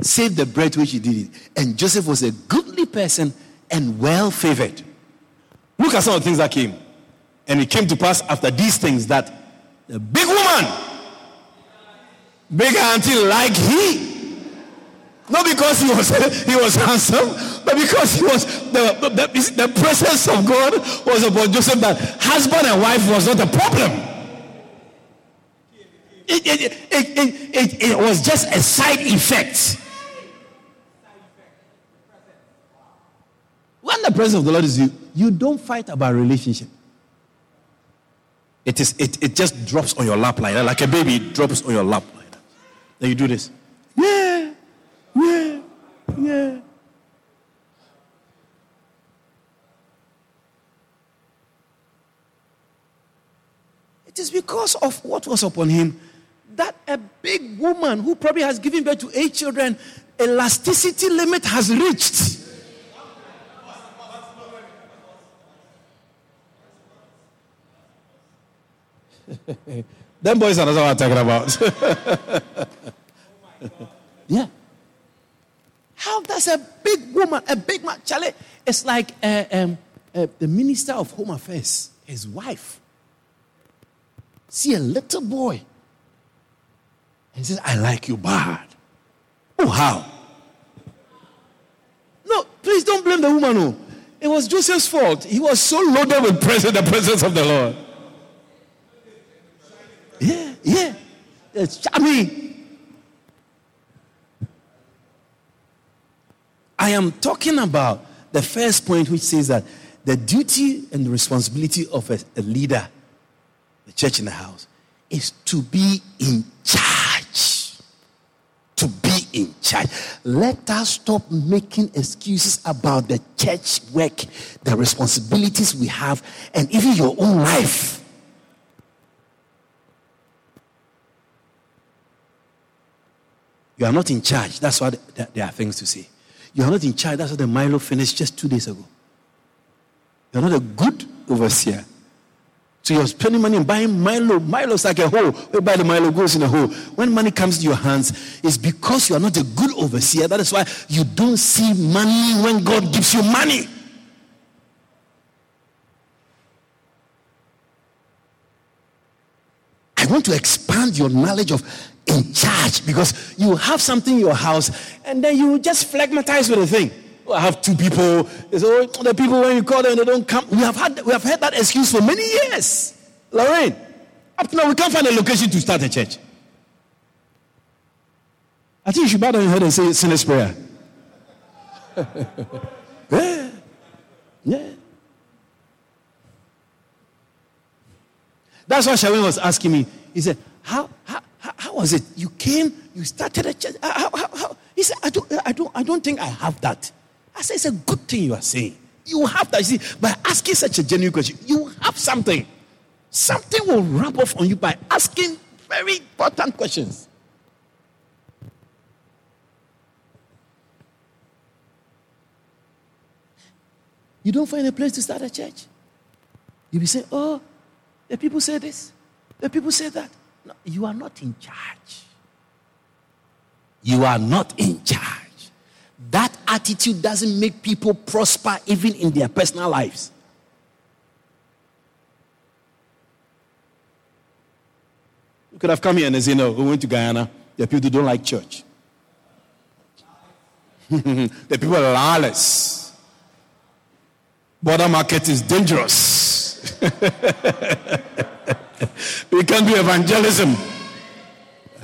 Save the bread which he did it. And Joseph was a goodly person and well favored. Look at some of the things that came. And it came to pass after these things that the big woman, big auntie like he, not because he was (laughs) he was handsome, but because he was the, the, the presence of God was upon Joseph that husband and wife was not a problem. It, it, it, it, it was just a side effect. When the presence of the Lord is you, you don't fight about relationship. It is it, it just drops on your lap like that, like a baby drops on your lap like that. Then you do this. Yeah, yeah, yeah. It is because of what was upon him that a big woman who probably has given birth to eight children, elasticity limit has reached. (laughs) Them boys are not what I'm talking about. (laughs) yeah. How does a big woman, a big man, Charlie, it's like uh, um, uh, the minister of home affairs, his wife, see a little boy and says, I like you bad. Oh, how? No, please don't blame the woman. No. It was Joseph's fault. He was so loaded with presence, the presence of the Lord. Yeah, yeah. It's mean, I am talking about the first point, which says that the duty and the responsibility of a, a leader, the church in the house, is to be in charge. To be in charge. Let us stop making excuses about the church work, the responsibilities we have, and even your own life. You are not in charge. That's why there are things to say. You are not in charge. That's what the Milo finished just two days ago. You are not a good overseer. So you're spending money and buying Milo. Milo's like a hole. We buy the Milo goes in a hole. When money comes to your hands, it's because you are not a good overseer. That is why you don't see money when God gives you money. I want to expand your knowledge of in charge because you have something in your house and then you just phlegmatize with the thing. I have two people. Oh, the people when you call them, they don't come. We have had, we have heard that excuse for many years. Lorraine, up to now we can't find a location to start a church. I think you should bow down your head and say sinner's prayer. (laughs) yeah. Yeah. That's what Shawin was asking me. He said, how, how, how, how was it? You came, you started a church. How, how, how? He said, I don't, I, don't, I don't think I have that. I said, It's a good thing you are saying. You have that. You see, by asking such a genuine question, you have something. Something will rub off on you by asking very important questions. You don't find a place to start a church. You'll be saying, Oh, the people say this, the people say that. No, you are not in charge. You are not in charge. That attitude doesn't make people prosper even in their personal lives. You could have come here and say, No, we went to Guyana. The people don't like church. (laughs) the people are lawless. Bourda market is dangerous. (laughs) we can do evangelism. (laughs)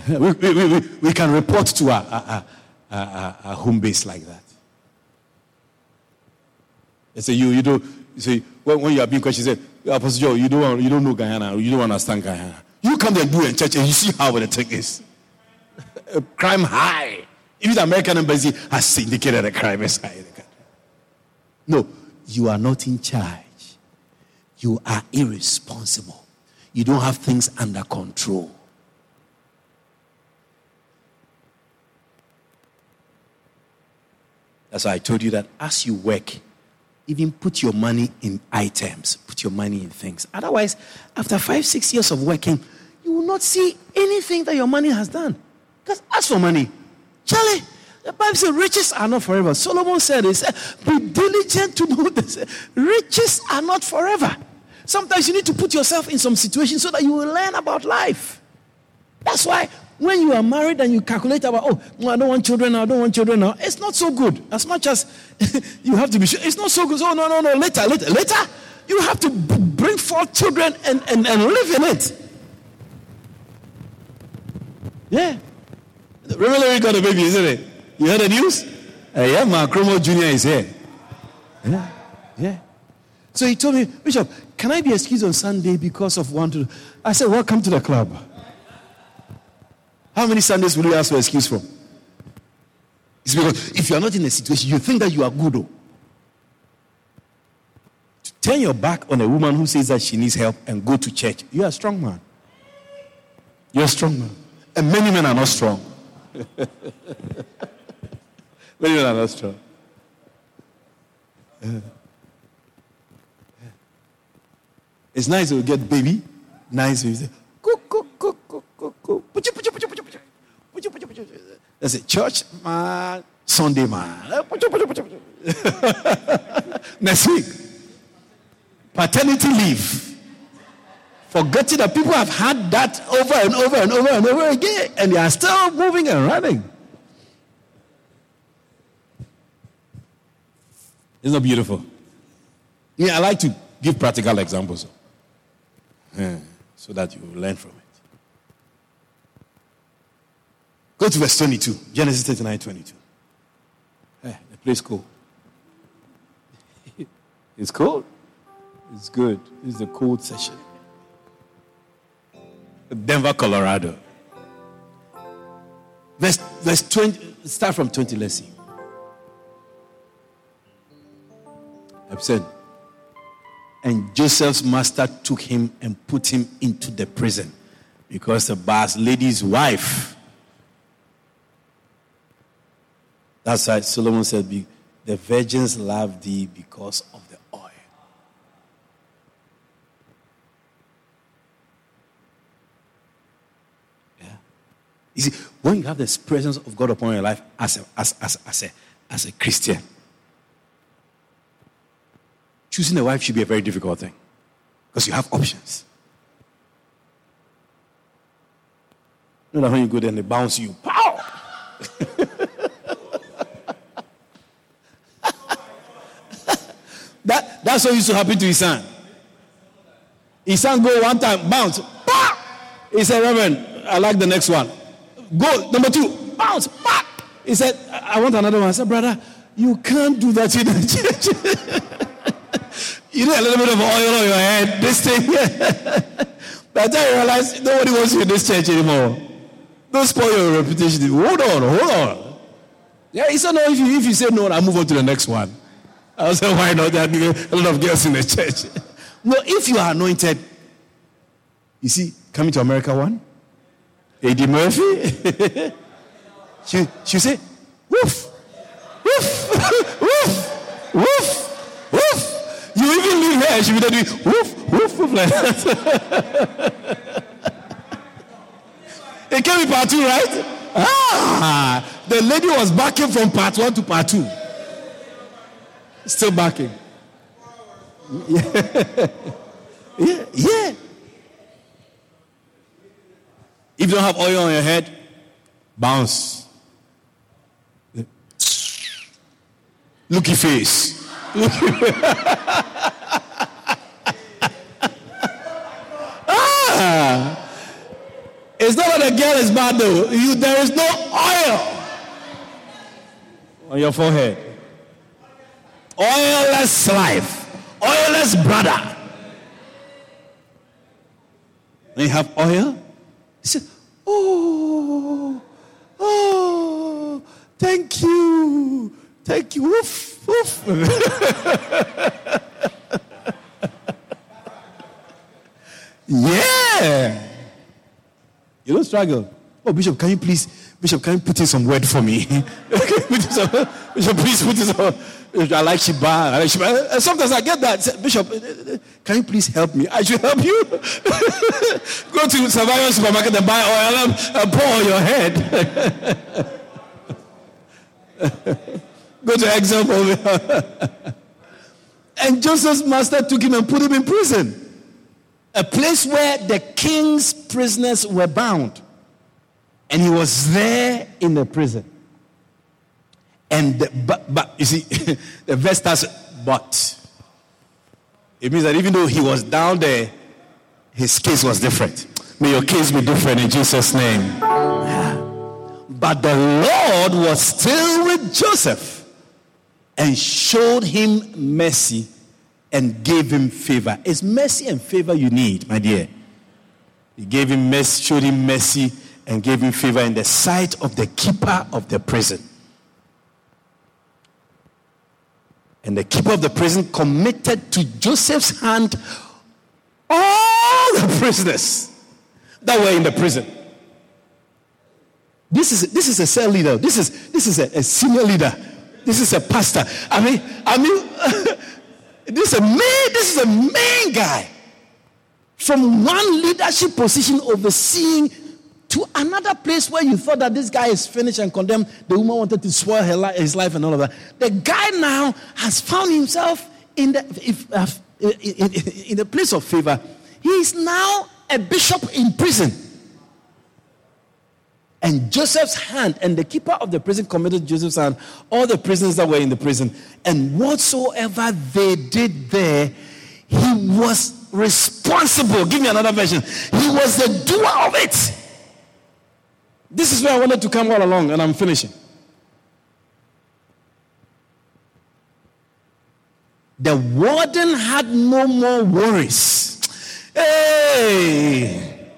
We, we, we, we can report to our, our, our, our home base like that. They say, you, you don't, you say, when, when you are being questioned, say, Apostle Joe, you don't, you don't know Guyana, you don't understand Guyana. You come there and do it in church and you see how the thing is. crime high. Even the American embassy has indicated the crime is high. No, you are not in charge. You are irresponsible. You don't have things under control. That's why I told you that as you work, even put your money in items, put your money in things. Otherwise, after five, six years of working, you will not see anything that your money has done. Because as for money, Charlie, the Bible says riches are not forever. Solomon said, he said, be diligent to know this. Riches are not forever. Sometimes you need to put yourself in some situation so that you will learn about life. That's why when you are married and you calculate about, oh, I don't want children now, I don't want children now, it's not so good. As much as (laughs) you have to be sure, it's not so good. Oh, no, no, no, later, later, later, you have to bring forth children and, and, and live in it. Yeah. We got a baby, isn't it? You heard the news? Uh, yeah, my Chromo Jr. is here. Yeah, yeah. So he told me, Bishop, can I be excused on Sunday because of one to? I said, Welcome to the club. How many Sundays will you ask for excuse for? It's because if you are not in a situation, you think that you are good. Oh. To turn your back on a woman who says that she needs help and go to church, you are a strong man. You're a strong man. And many men are not strong. (laughs) many men are not strong. Yeah. It's nice to get baby. Nice cook, cook, cook, cook, cook, cook. That's it. Church man, Sunday man. (laughs) Next week, paternity leave. Forgetting that people have had that over and over and over and over again, and they are still moving and running. Isn't that beautiful? Yeah, I like to give practical examples. Yeah, so that you learn from it. Go to verse 22. Genesis 39 22. Hey, the place cool. (laughs) it's cold. It's good. Is the cold session. Denver, Colorado. Verse, verse 20, start from 20, let's see. I've and Joseph's master took him and put him into the prison because the boss lady's wife That's why Solomon said, The virgins love thee because of the oil. Yeah. You see, when you have the presence of God upon your life as a, as, as, as, a, as a Christian, choosing a wife should be a very difficult thing because you have options. You know when you go there and they bounce you, pow! (laughs) That's what used to happen to his son. His son go one time, bounce. Bah! He said, Reverend, I like the next one. Go, number two, bounce. Bah! He said, I want another one. I said, brother, you can't do that in the church. (laughs) you need a little bit of oil on your head. This thing. (laughs) By the time you realize nobody wants you in this church anymore. Don't spoil your reputation. Hold on, hold on. Yeah, he said, no, if you, if you say no, I'll move on to the next one. I said, why not? There are a lot of girls in the church. no, if you are anointed, you see, coming to America one, Eddie Murphy, (laughs) she, she say, woof, woof, (laughs) woof, woof, woof. You even leave her, she will do woof, woof, woof like that. (laughs) it came in part two, right? Ah, the lady was backing from part one to part two. Still backing. Yeah. (laughs) yeah, yeah. If you don't have oil on your head, bounce. Looky face. (laughs) ah. It's not that the girl is bad though. You, there is no oil on your forehead. Oilless life. Oilless brother. You have oil, he said, Oh, oh, thank you. Thank you. Woof, woof. (laughs) yeah. You don't struggle. Oh, Bishop, can you please, Bishop, can you put in some word for me? (laughs) Bishop, please put in some. I like Shiba. I like Shiba. Uh, sometimes I get that. Bishop, uh, uh, can you please help me? I should help you. (laughs) Go to Survival Supermarket and buy oil and pour on your head. (laughs) Go to example. and Joseph's master took him and put him in prison a place where the king's prisoners were bound. And he was there in the prison. And the, but, but you see, (laughs) the verse starts, but. It means that even though he was down there, his case was different. May your case be different in Jesus' name. But the Lord was still with Joseph and showed him mercy and gave him favor. It's mercy and favor you need, my dear. He gave him mercy, showed him mercy, and gave him favor in the sight of the keeper of the prison. And the keeper of the prison committed to Joseph's hand all the prisoners that were in the prison. This is, this is a cell leader. This is, this is a, a senior leader. This is a pastor. I mean, I mean, (laughs) This is a main, this is a main guy. From one leadership position overseeing to another place where you thought that this guy is finished and condemned. The woman wanted to spoil her his life and all of that. The guy now has found himself in the, if, uh, in, in, in the place of favor. He is now a bishop in prison. And Joseph's hand, and the keeper of the prison committed Joseph's hand, all the prisoners that were in the prison. And whatsoever they did there, he was responsible. Give me another version. He was the doer of it. This is where I wanted to come all along, and I'm finishing. The warden had no more worries. Hey!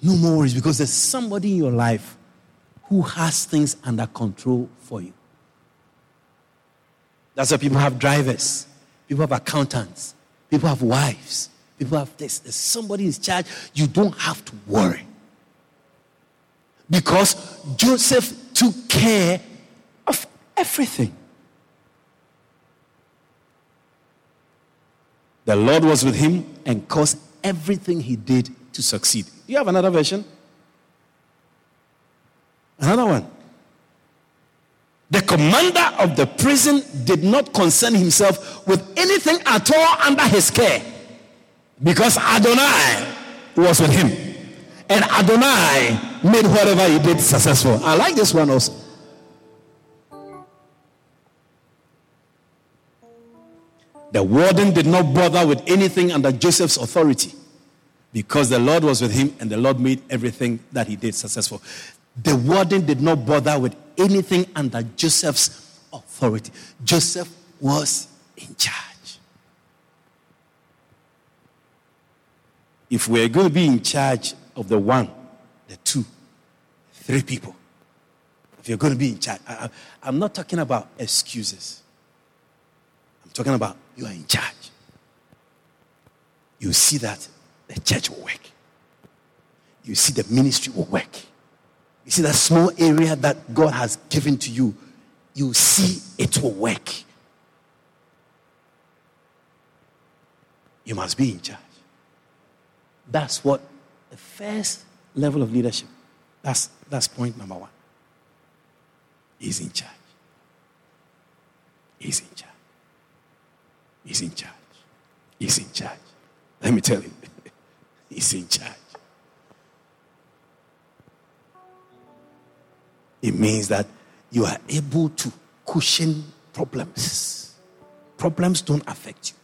No more worries because there's somebody in your life who has things under control for you. That's why people have drivers, people have accountants, people have wives, people have this. There's somebody in charge. You don't have to worry. Because Joseph took care of everything. The Lord was with him and caused everything he did to succeed. You have another version? Another one. The commander of the prison did not concern himself with anything at all under his care because Adonai was with him. And Adonai made whatever he did successful. I like this one also. The warden did not bother with anything under Joseph's authority because the Lord was with him and the Lord made everything that he did successful. The warden did not bother with anything under Joseph's authority. Joseph was in charge. If we're going to be in charge of the one, the two, three people, if you're going to be in charge, I, am not talking about excuses. I'm talking about you are in charge. You see that the church will work. You see the ministry will work. You see that small area that God has given to you, you see it will work. You must be in charge. That's what the first level of leadership. That's that's point number one. He's in charge. He's in charge. He's in charge. He's in charge. Let me tell you, (laughs) he's in charge. It means that you are able to cushion problems. Problems don't affect you.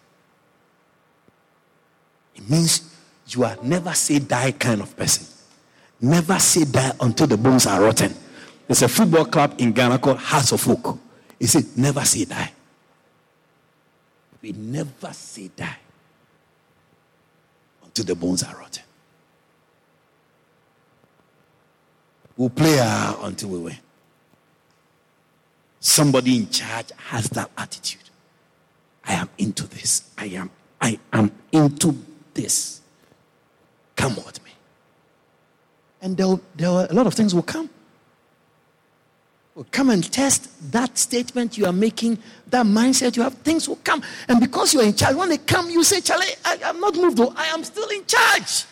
It means you are never say die kind of person. Never say die until the bones are rotten. There's a football club in Ghana called Hearts of Oak. He said, never say die. We never say die until the bones are rotten. We'll play uh, until we win. Somebody in charge has that attitude. I am into this. I am I am into this. Come with me. And there, there a lot of things will come. Will come and test that statement you are making, that mindset you have. Things will come. And because you are in charge, when they come, you say, Charlie, I, am not moved though. I am still in charge.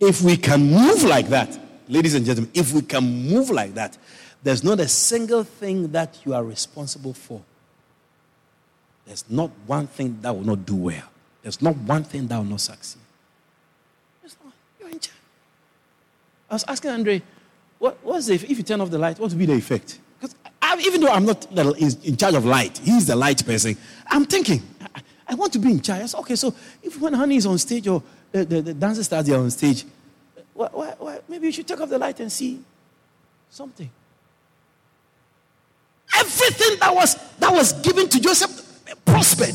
If we can move like that, ladies and gentlemen, if we can move like that, there's not a single thing that you are responsible for. There's not one thing that will not do well. There's not one thing that will not succeed. Not, you're in charge. I was asking Andre, what, what's the, if you turn off the light, what will be the effect? Because even though I'm not in charge of light, he's the light person. I'm thinking, I, I want to be in charge. Said, okay, so if when honey is on stage or the, the, the dancers start there on stage, why, why, why, maybe you should take off the light and see something. Everything that was that was given to Joseph prospered.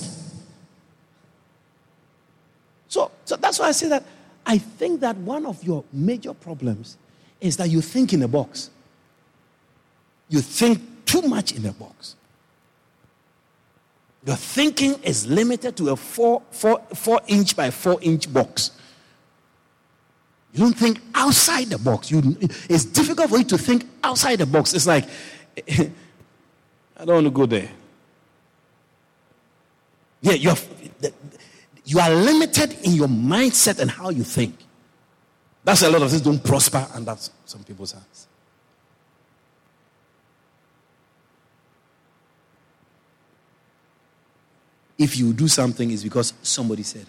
So, so that's why I say that I think that one of your major problems is that you think in a box. You think too much in a box. Your thinking is limited to a four, four, four inch by four inch box. You don't think outside the box. You, it's difficult for you to think outside the box. It's like, (laughs) I don't want to go there. Yeah, you're, you are limited in your mindset and how you think. That's a lot of things don't prosper, under some people's hands. If you do something, it's because somebody said it.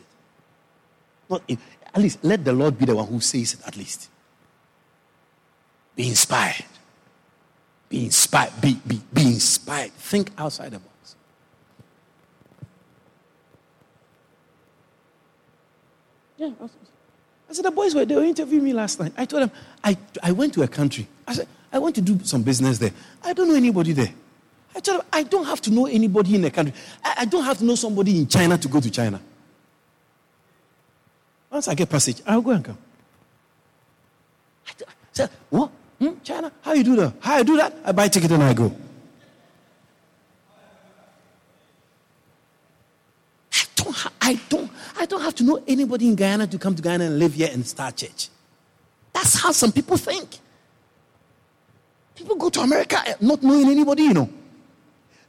Not if, at least let the Lord be the one who says it, at least. Be inspired. Be inspired. Be, be, be inspired. Think outside the box. Yeah. I said, the boys were, they were interviewing me last night. I told them, I, I went to a country. I said, I want to do some business there. I don't know anybody there. I told them, I don't have to know anybody in the country. I, I don't have to know somebody in China to go to China. Once I get passage, I'll go and come. I said, what? Hmm? China? How you do that? How I do that? I buy ticket and I go. I don't, ha- I don't, I don't have to know anybody in Guyana to come to Guyana and live here and start church. That's how some people think. People go to America not knowing anybody, you know.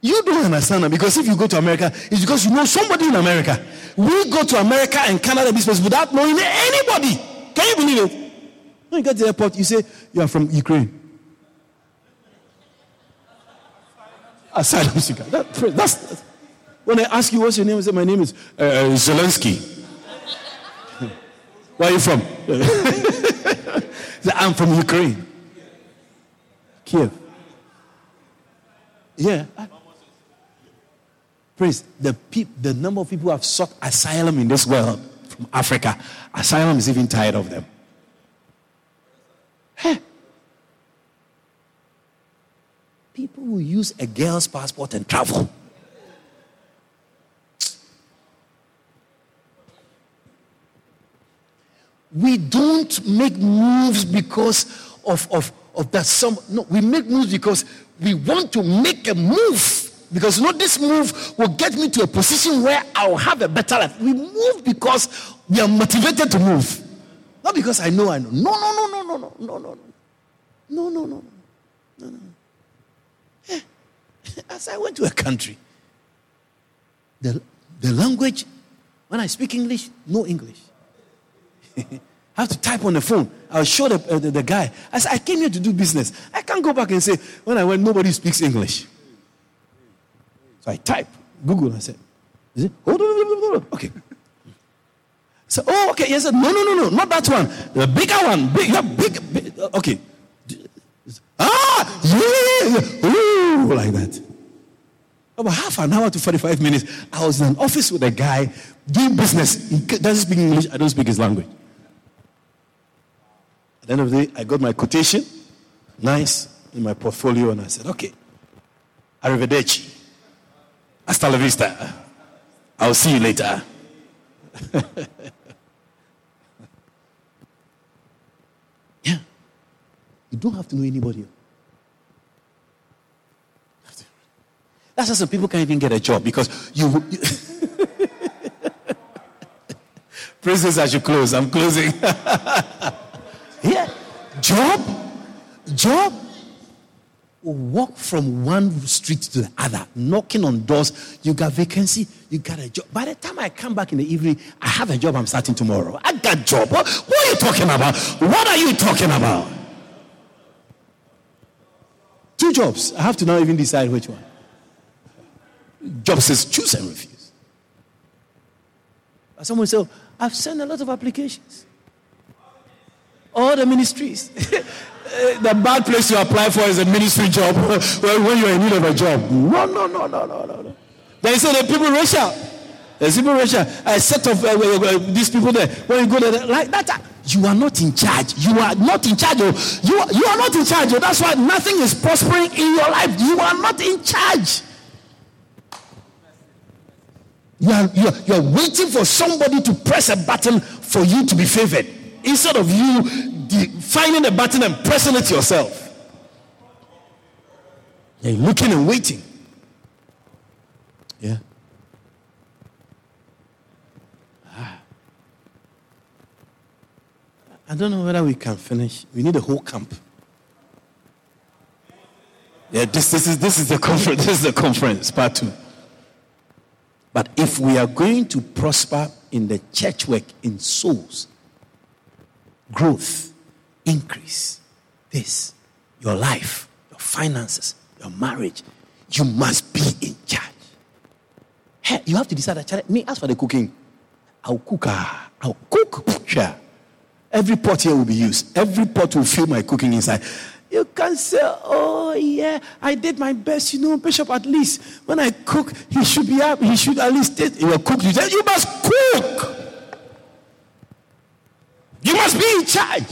You don't understand that because if you go to America, it's because you know somebody in America. We go to America and Canada business without knowing anybody. Can you believe it? When you get to the airport, you say you are from Ukraine. Asylum seeker. That, that's, that's, when I ask you what's your name, I say my name is uh, uh Zelensky. (laughs) Where are you from? (laughs) I'm from Ukraine. Kiev. Yeah. Praise the peop, the number of people who have sought asylum in this world from Africa. Asylum is even tired of them. Hey. People will use a girl's passport and travel. We don't make moves because of, of, of that some no we make moves because we want to make a move because you know this move will get me to a position where I'll have a better life. We move because we are motivated to move. Not because I know I know. No, no, no, no, no, no, no, no. No, no, no, no, no, no. As I went to a country, the, the language, when I speak English, no English. I have to type on the phone. I'll show the, uh, the, the, guy. I said, I came here to do business. I can't go back and say, when I went, nobody speaks English. So I type, Google, I said, is it? Oh, okay. So, oh, okay. Yes, no, no, no, no, not that one. The bigger one. Big, yeah, big, big okay. Ah, yeah, yeah, Ooh, like that. About half an hour to 45 minutes, I was in an office with a guy doing business. He doesn't speak English, I don't speak his language. At the end of the day, I got my quotation, nice, in my portfolio, and I said, okay, arrivederci. Hasta la vista. I'll see you later. (laughs) yeah. You don't have to know anybody. That's why some people can't even get a job because you. you Princess, I close. I'm closing. (laughs) yeah. Job. Job walk from one street to the other, knocking on doors. You got vacancy, you got a job. By the time I come back in the evening, I have a job I'm starting tomorrow. I got job. What, what are you talking about? What are you talking about? Two jobs. I have to now even decide which one. Job says choose and refuse. Someone say, oh, I've sent a lot of applications. All the ministries. (laughs) the bad place to apply for is a ministry job (laughs) when you're in need of a job. No, no, no, no, no, no. he said, the people racial. The people racial. A set of uh, uh, uh, these people there. When you go there, like that, uh, you are not in charge. You are not in charge. Oh. You, you are not in charge. Oh. That's why nothing is prospering in your life. You are not in charge. You are, you, are, you are waiting for somebody to press a button for you to be favored instead of you finding a button and pressing it yourself. You're looking and waiting. Yeah. Ah. I don't know whether we can finish. We need a whole camp. Yeah, this, this, is, this is the (laughs) conference. This is the conference, part two. But if we are going to prosper in the church work, in souls, growth, increase this, your life, your finances, your marriage, you must be in charge. Hey, you have to decide that. Me, as for the cooking, I'll cook. Uh, I'll cook. Yeah. Every pot here will be used. Every pot will feel my cooking inside. You can say, oh yeah, I did my best. You know, Bishop, at least when I cook, he should be up. He should at least taste. You cook. You, you must cook. You must be in charge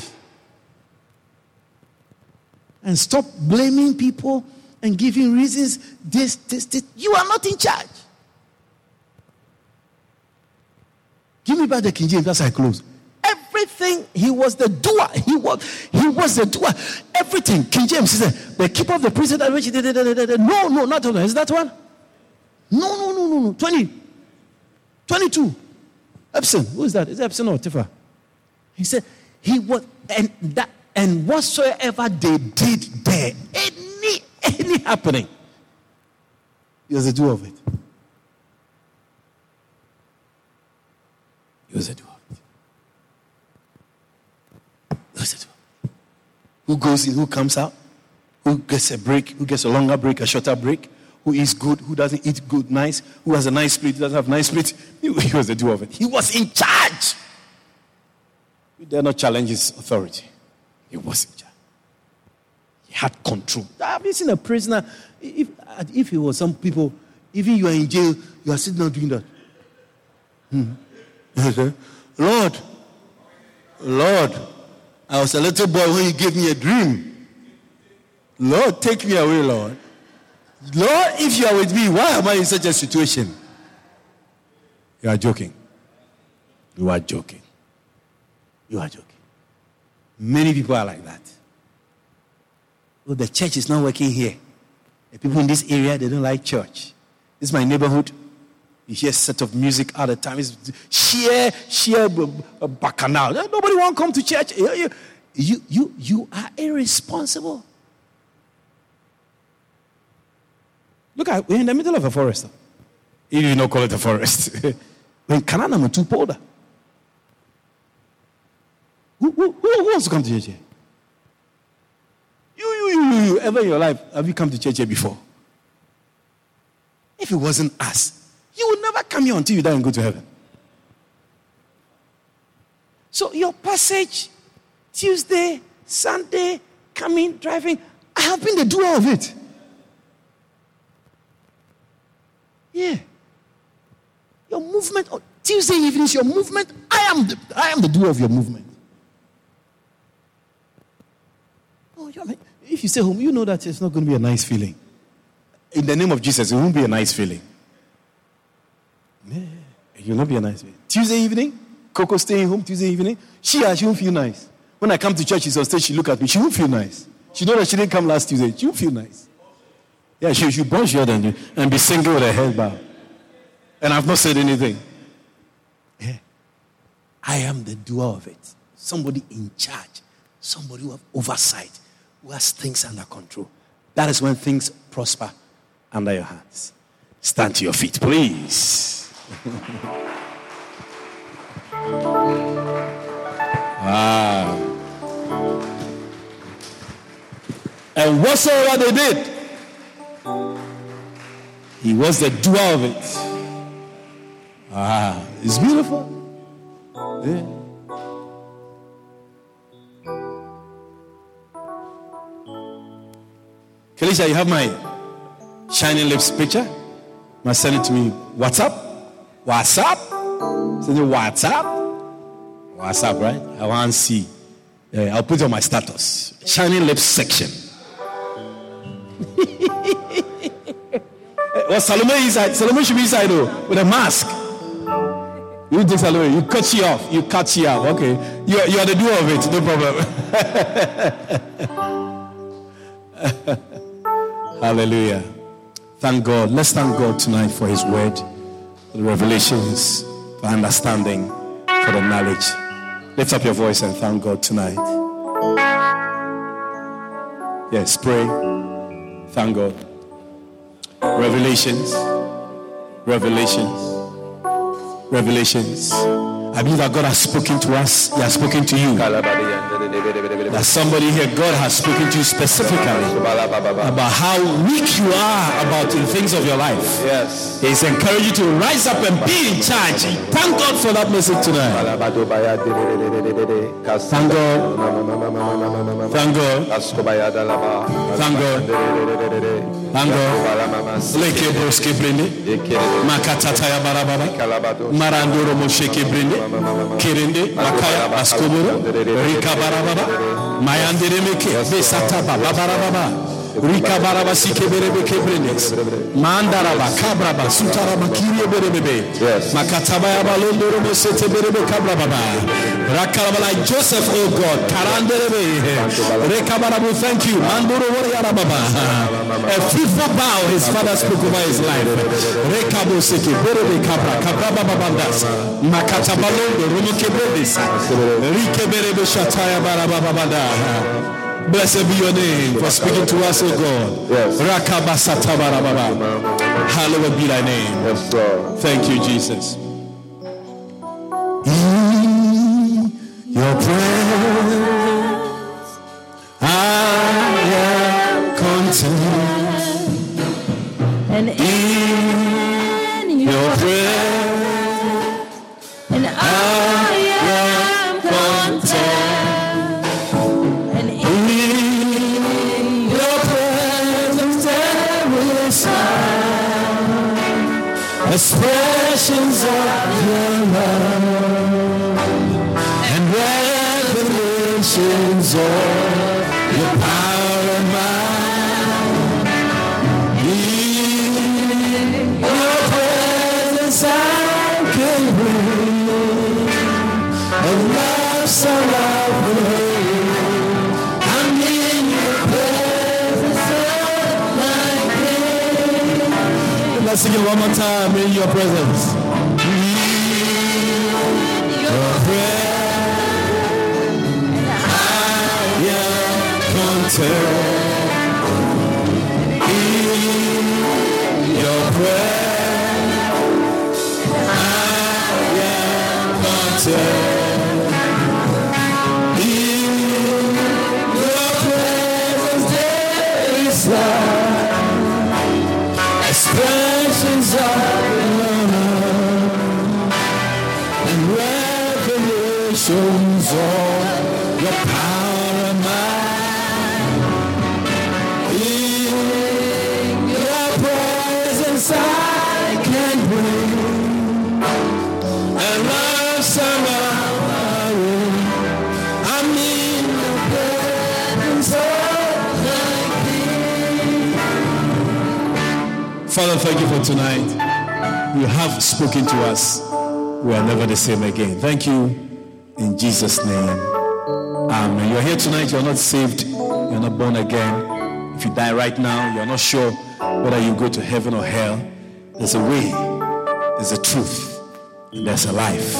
and stop blaming people and giving reasons. This, this, this. You are not in charge. Give me back the King James as I close. Everything, he was the doer. He was, he was the doer. Everything. King James said, the keeper of the prison that which no, no, not that one. Is that one? No, no, no, no, no. 20. 22. Epson. Who is that? Is it Epson or Tifa? He said, he was, and that and whatsoever they did there, any any happening, he was a doer of it. He was a doer of it. He was a doer. Who goes in, who comes out, who gets a break, who gets a longer break, a shorter break, who eats good, who doesn't eat good, nice, who has a nice spirit, who doesn't have nice spirit. He, (laughs) he was a doer of it. He was in charge. We dare not challenge his authority. He was in charge. He had control. Have you seen a prisoner? If, if he was some people, even you are in jail, you are sitting down doing that. Hmm. Lord, Lord, I was a little boy when you gave me a dream. Lord, take me away, Lord. Lord, if you are with me, why am I in such a situation? You are joking. You are joking. You are joking. Many people are like that. Oh, the church is not working here. The people in this area, they don't like church. This is my neighborhood. You hear a set of music all the time. It's sheer, sheer bacchanal. Nobody want to come to church. You, you, you, you are irresponsible. Look, at, we're in the middle of a forest. You do not call it a forest. (laughs) we're in Canada, Matupoda. Who, who, who, wants to come to church here? You, you, you, you, ever in your life, have you come to church here before? If it wasn't us, you would never come here until you die and go to heaven. So your passage, Tuesday, Sunday, coming, driving, I have been the doer of it. Yeah. Your movement, on Tuesday evenings, your movement. I am the, I am the doer of your movement. Oh, if you stay home, you know that it's not going to be a nice feeling. In the name of Jesus, it won't be a nice feeling. Yeah, it will not be a nice feeling. Tuesday evening, Coco staying home Tuesday evening, she, ah, she won't feel nice. When I come to church, she's on stage, she look at me, she won't feel nice. She know that she didn't come last Tuesday. She won't feel nice. Yeah, she should bunch your and, and be single with her head bowed. And I've not said anything. Yeah. I am the doer of it. Somebody in charge. Somebody who have oversight. Who has things under control. That is when things prosper under your hands. Stand to your feet, please. (laughs) ah. And whatsoever they did, he was the doer of it. Ah, it's beautiful. Yeah. Kalisha, you have my shining lips picture? Must send it to me. What's up? What's up? Send it WhatsApp. WhatsApp, right? I want to see. Yeah, I'll put it on my status. Shining lips section. (laughs) well, Salome inside. Salome should be inside though, with a mask. You take Salome. You cut she off. You cut she off. Okay. You, you are the doer of it. No problem. (laughs) Hallelujah. Thank God. Let's thank God tonight for His word, for the revelations, for understanding, for the knowledge. Lift up your voice and thank God tonight. Yes, pray. Thank God. Revelations. Revelations. Revelations. I believe that God has spoken to us. He has spoken to you. That somebody here, God has spoken to you specifically about how weak you are about the things of your life. Yes. He's encouraged you to rise up and be in charge. Thank God for that message tonight. Thank God. Thank God. Thank God. Thank God. Leke broske brinde. Makatata ya barababa. Marandoro mosheke brinde. Kirinde. Makaya askoboro. Rika barababa. Mayandere meke. Besata baba barababa. Rika baraba sike berebe kebrendes. Mandaraba kabraba sutaraba kirie berebe. Yes. Makataba ya balondo romo sete berebe kabraba. Rakalaba Joseph, oh God. Karanderebe. Rekabarabu, thank you. Mandoro wori arababa. A fruitful bough his father spoke over his life. Rekabo seke berebe kabra kabraba babandas. Makata balondo romo kebrendes. Rike berebe shataya baraba babanda. Blessed be your name for speaking to us, O God. Yes. Hallowed be thy name. Yes, Lord. Thank you, Jesus. In your presence, never the same again. Thank you in Jesus' name. Amen. You're here tonight, you're not saved, you're not born again. If you die right now, you're not sure whether you go to heaven or hell. There's a way, there's a truth, and there's a life.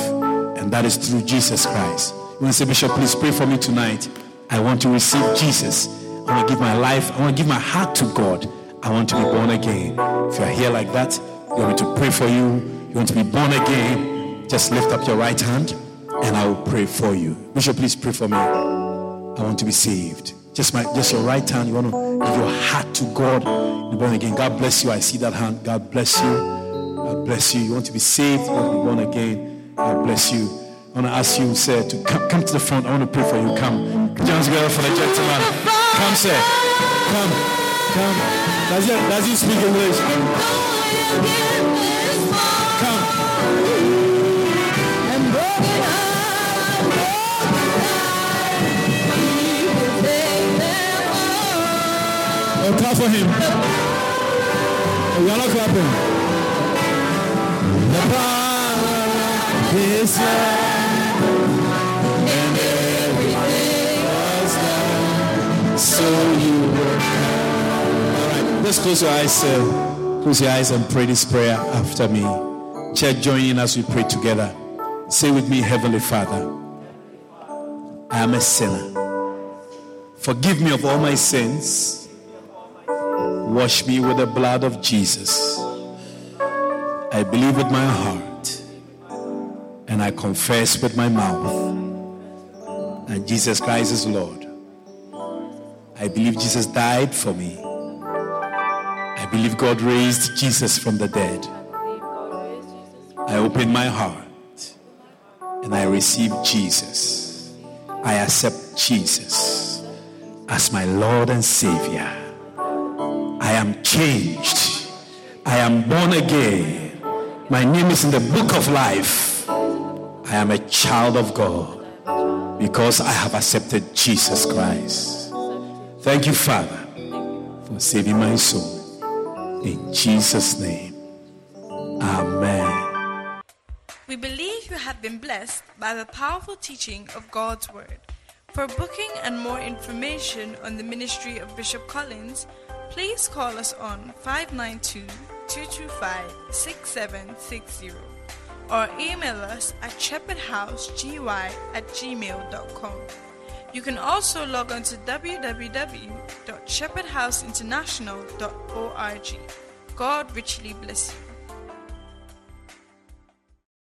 And that is through Jesus Christ. You want to say, Bishop, please pray for me tonight. I want to receive Jesus. I want to give my life, I want to give my heart to God. I want to be born again. If you're here like that, you want me to pray for you, you want to be born again, just lift up your right hand and I will pray for you. Bishop, please pray for me. I want to be saved. Just my just your right hand. You want to give your heart to God. Be born again. God bless you. I see that hand. God bless you. God bless you. You want to be saved. You want to be born again. God bless you. I want to ask you, sir, to come, come to the front. I want to pray for you. Come. Hands together for the gentleman. Come, sir. Come. Come. Does he, does he speak English? Come. Oh, clap for him. You're not clapping. The power is love, and everything was done. So you were All right, let's close your eyes, sir. Close your eyes and pray this prayer after me. Church, join in as we pray together. Say with me, Heavenly Father, I am a sinner. Forgive me of all my sins. Wash me with the blood of Jesus. I believe with my heart and I confess with my mouth that Jesus Christ is Lord. I believe Jesus died for me. I believe God raised Jesus from the dead. I open my heart and I receive Jesus. I accept Jesus as my Lord and Savior. I am changed. I am born again. My name is in the book of life. I am a child of God because I have accepted Jesus Christ. Thank you, Father, for saving my soul. In Jesus' name, Amen. We believe you have been blessed by the powerful teaching of God's Word. For booking and more information on the ministry of Bishop Collins, please call us on 592 225 6760 or email us at shepherdhousegy at gmail.com. You can also log on to www.shepherdhouseinternational.org. God richly bless you.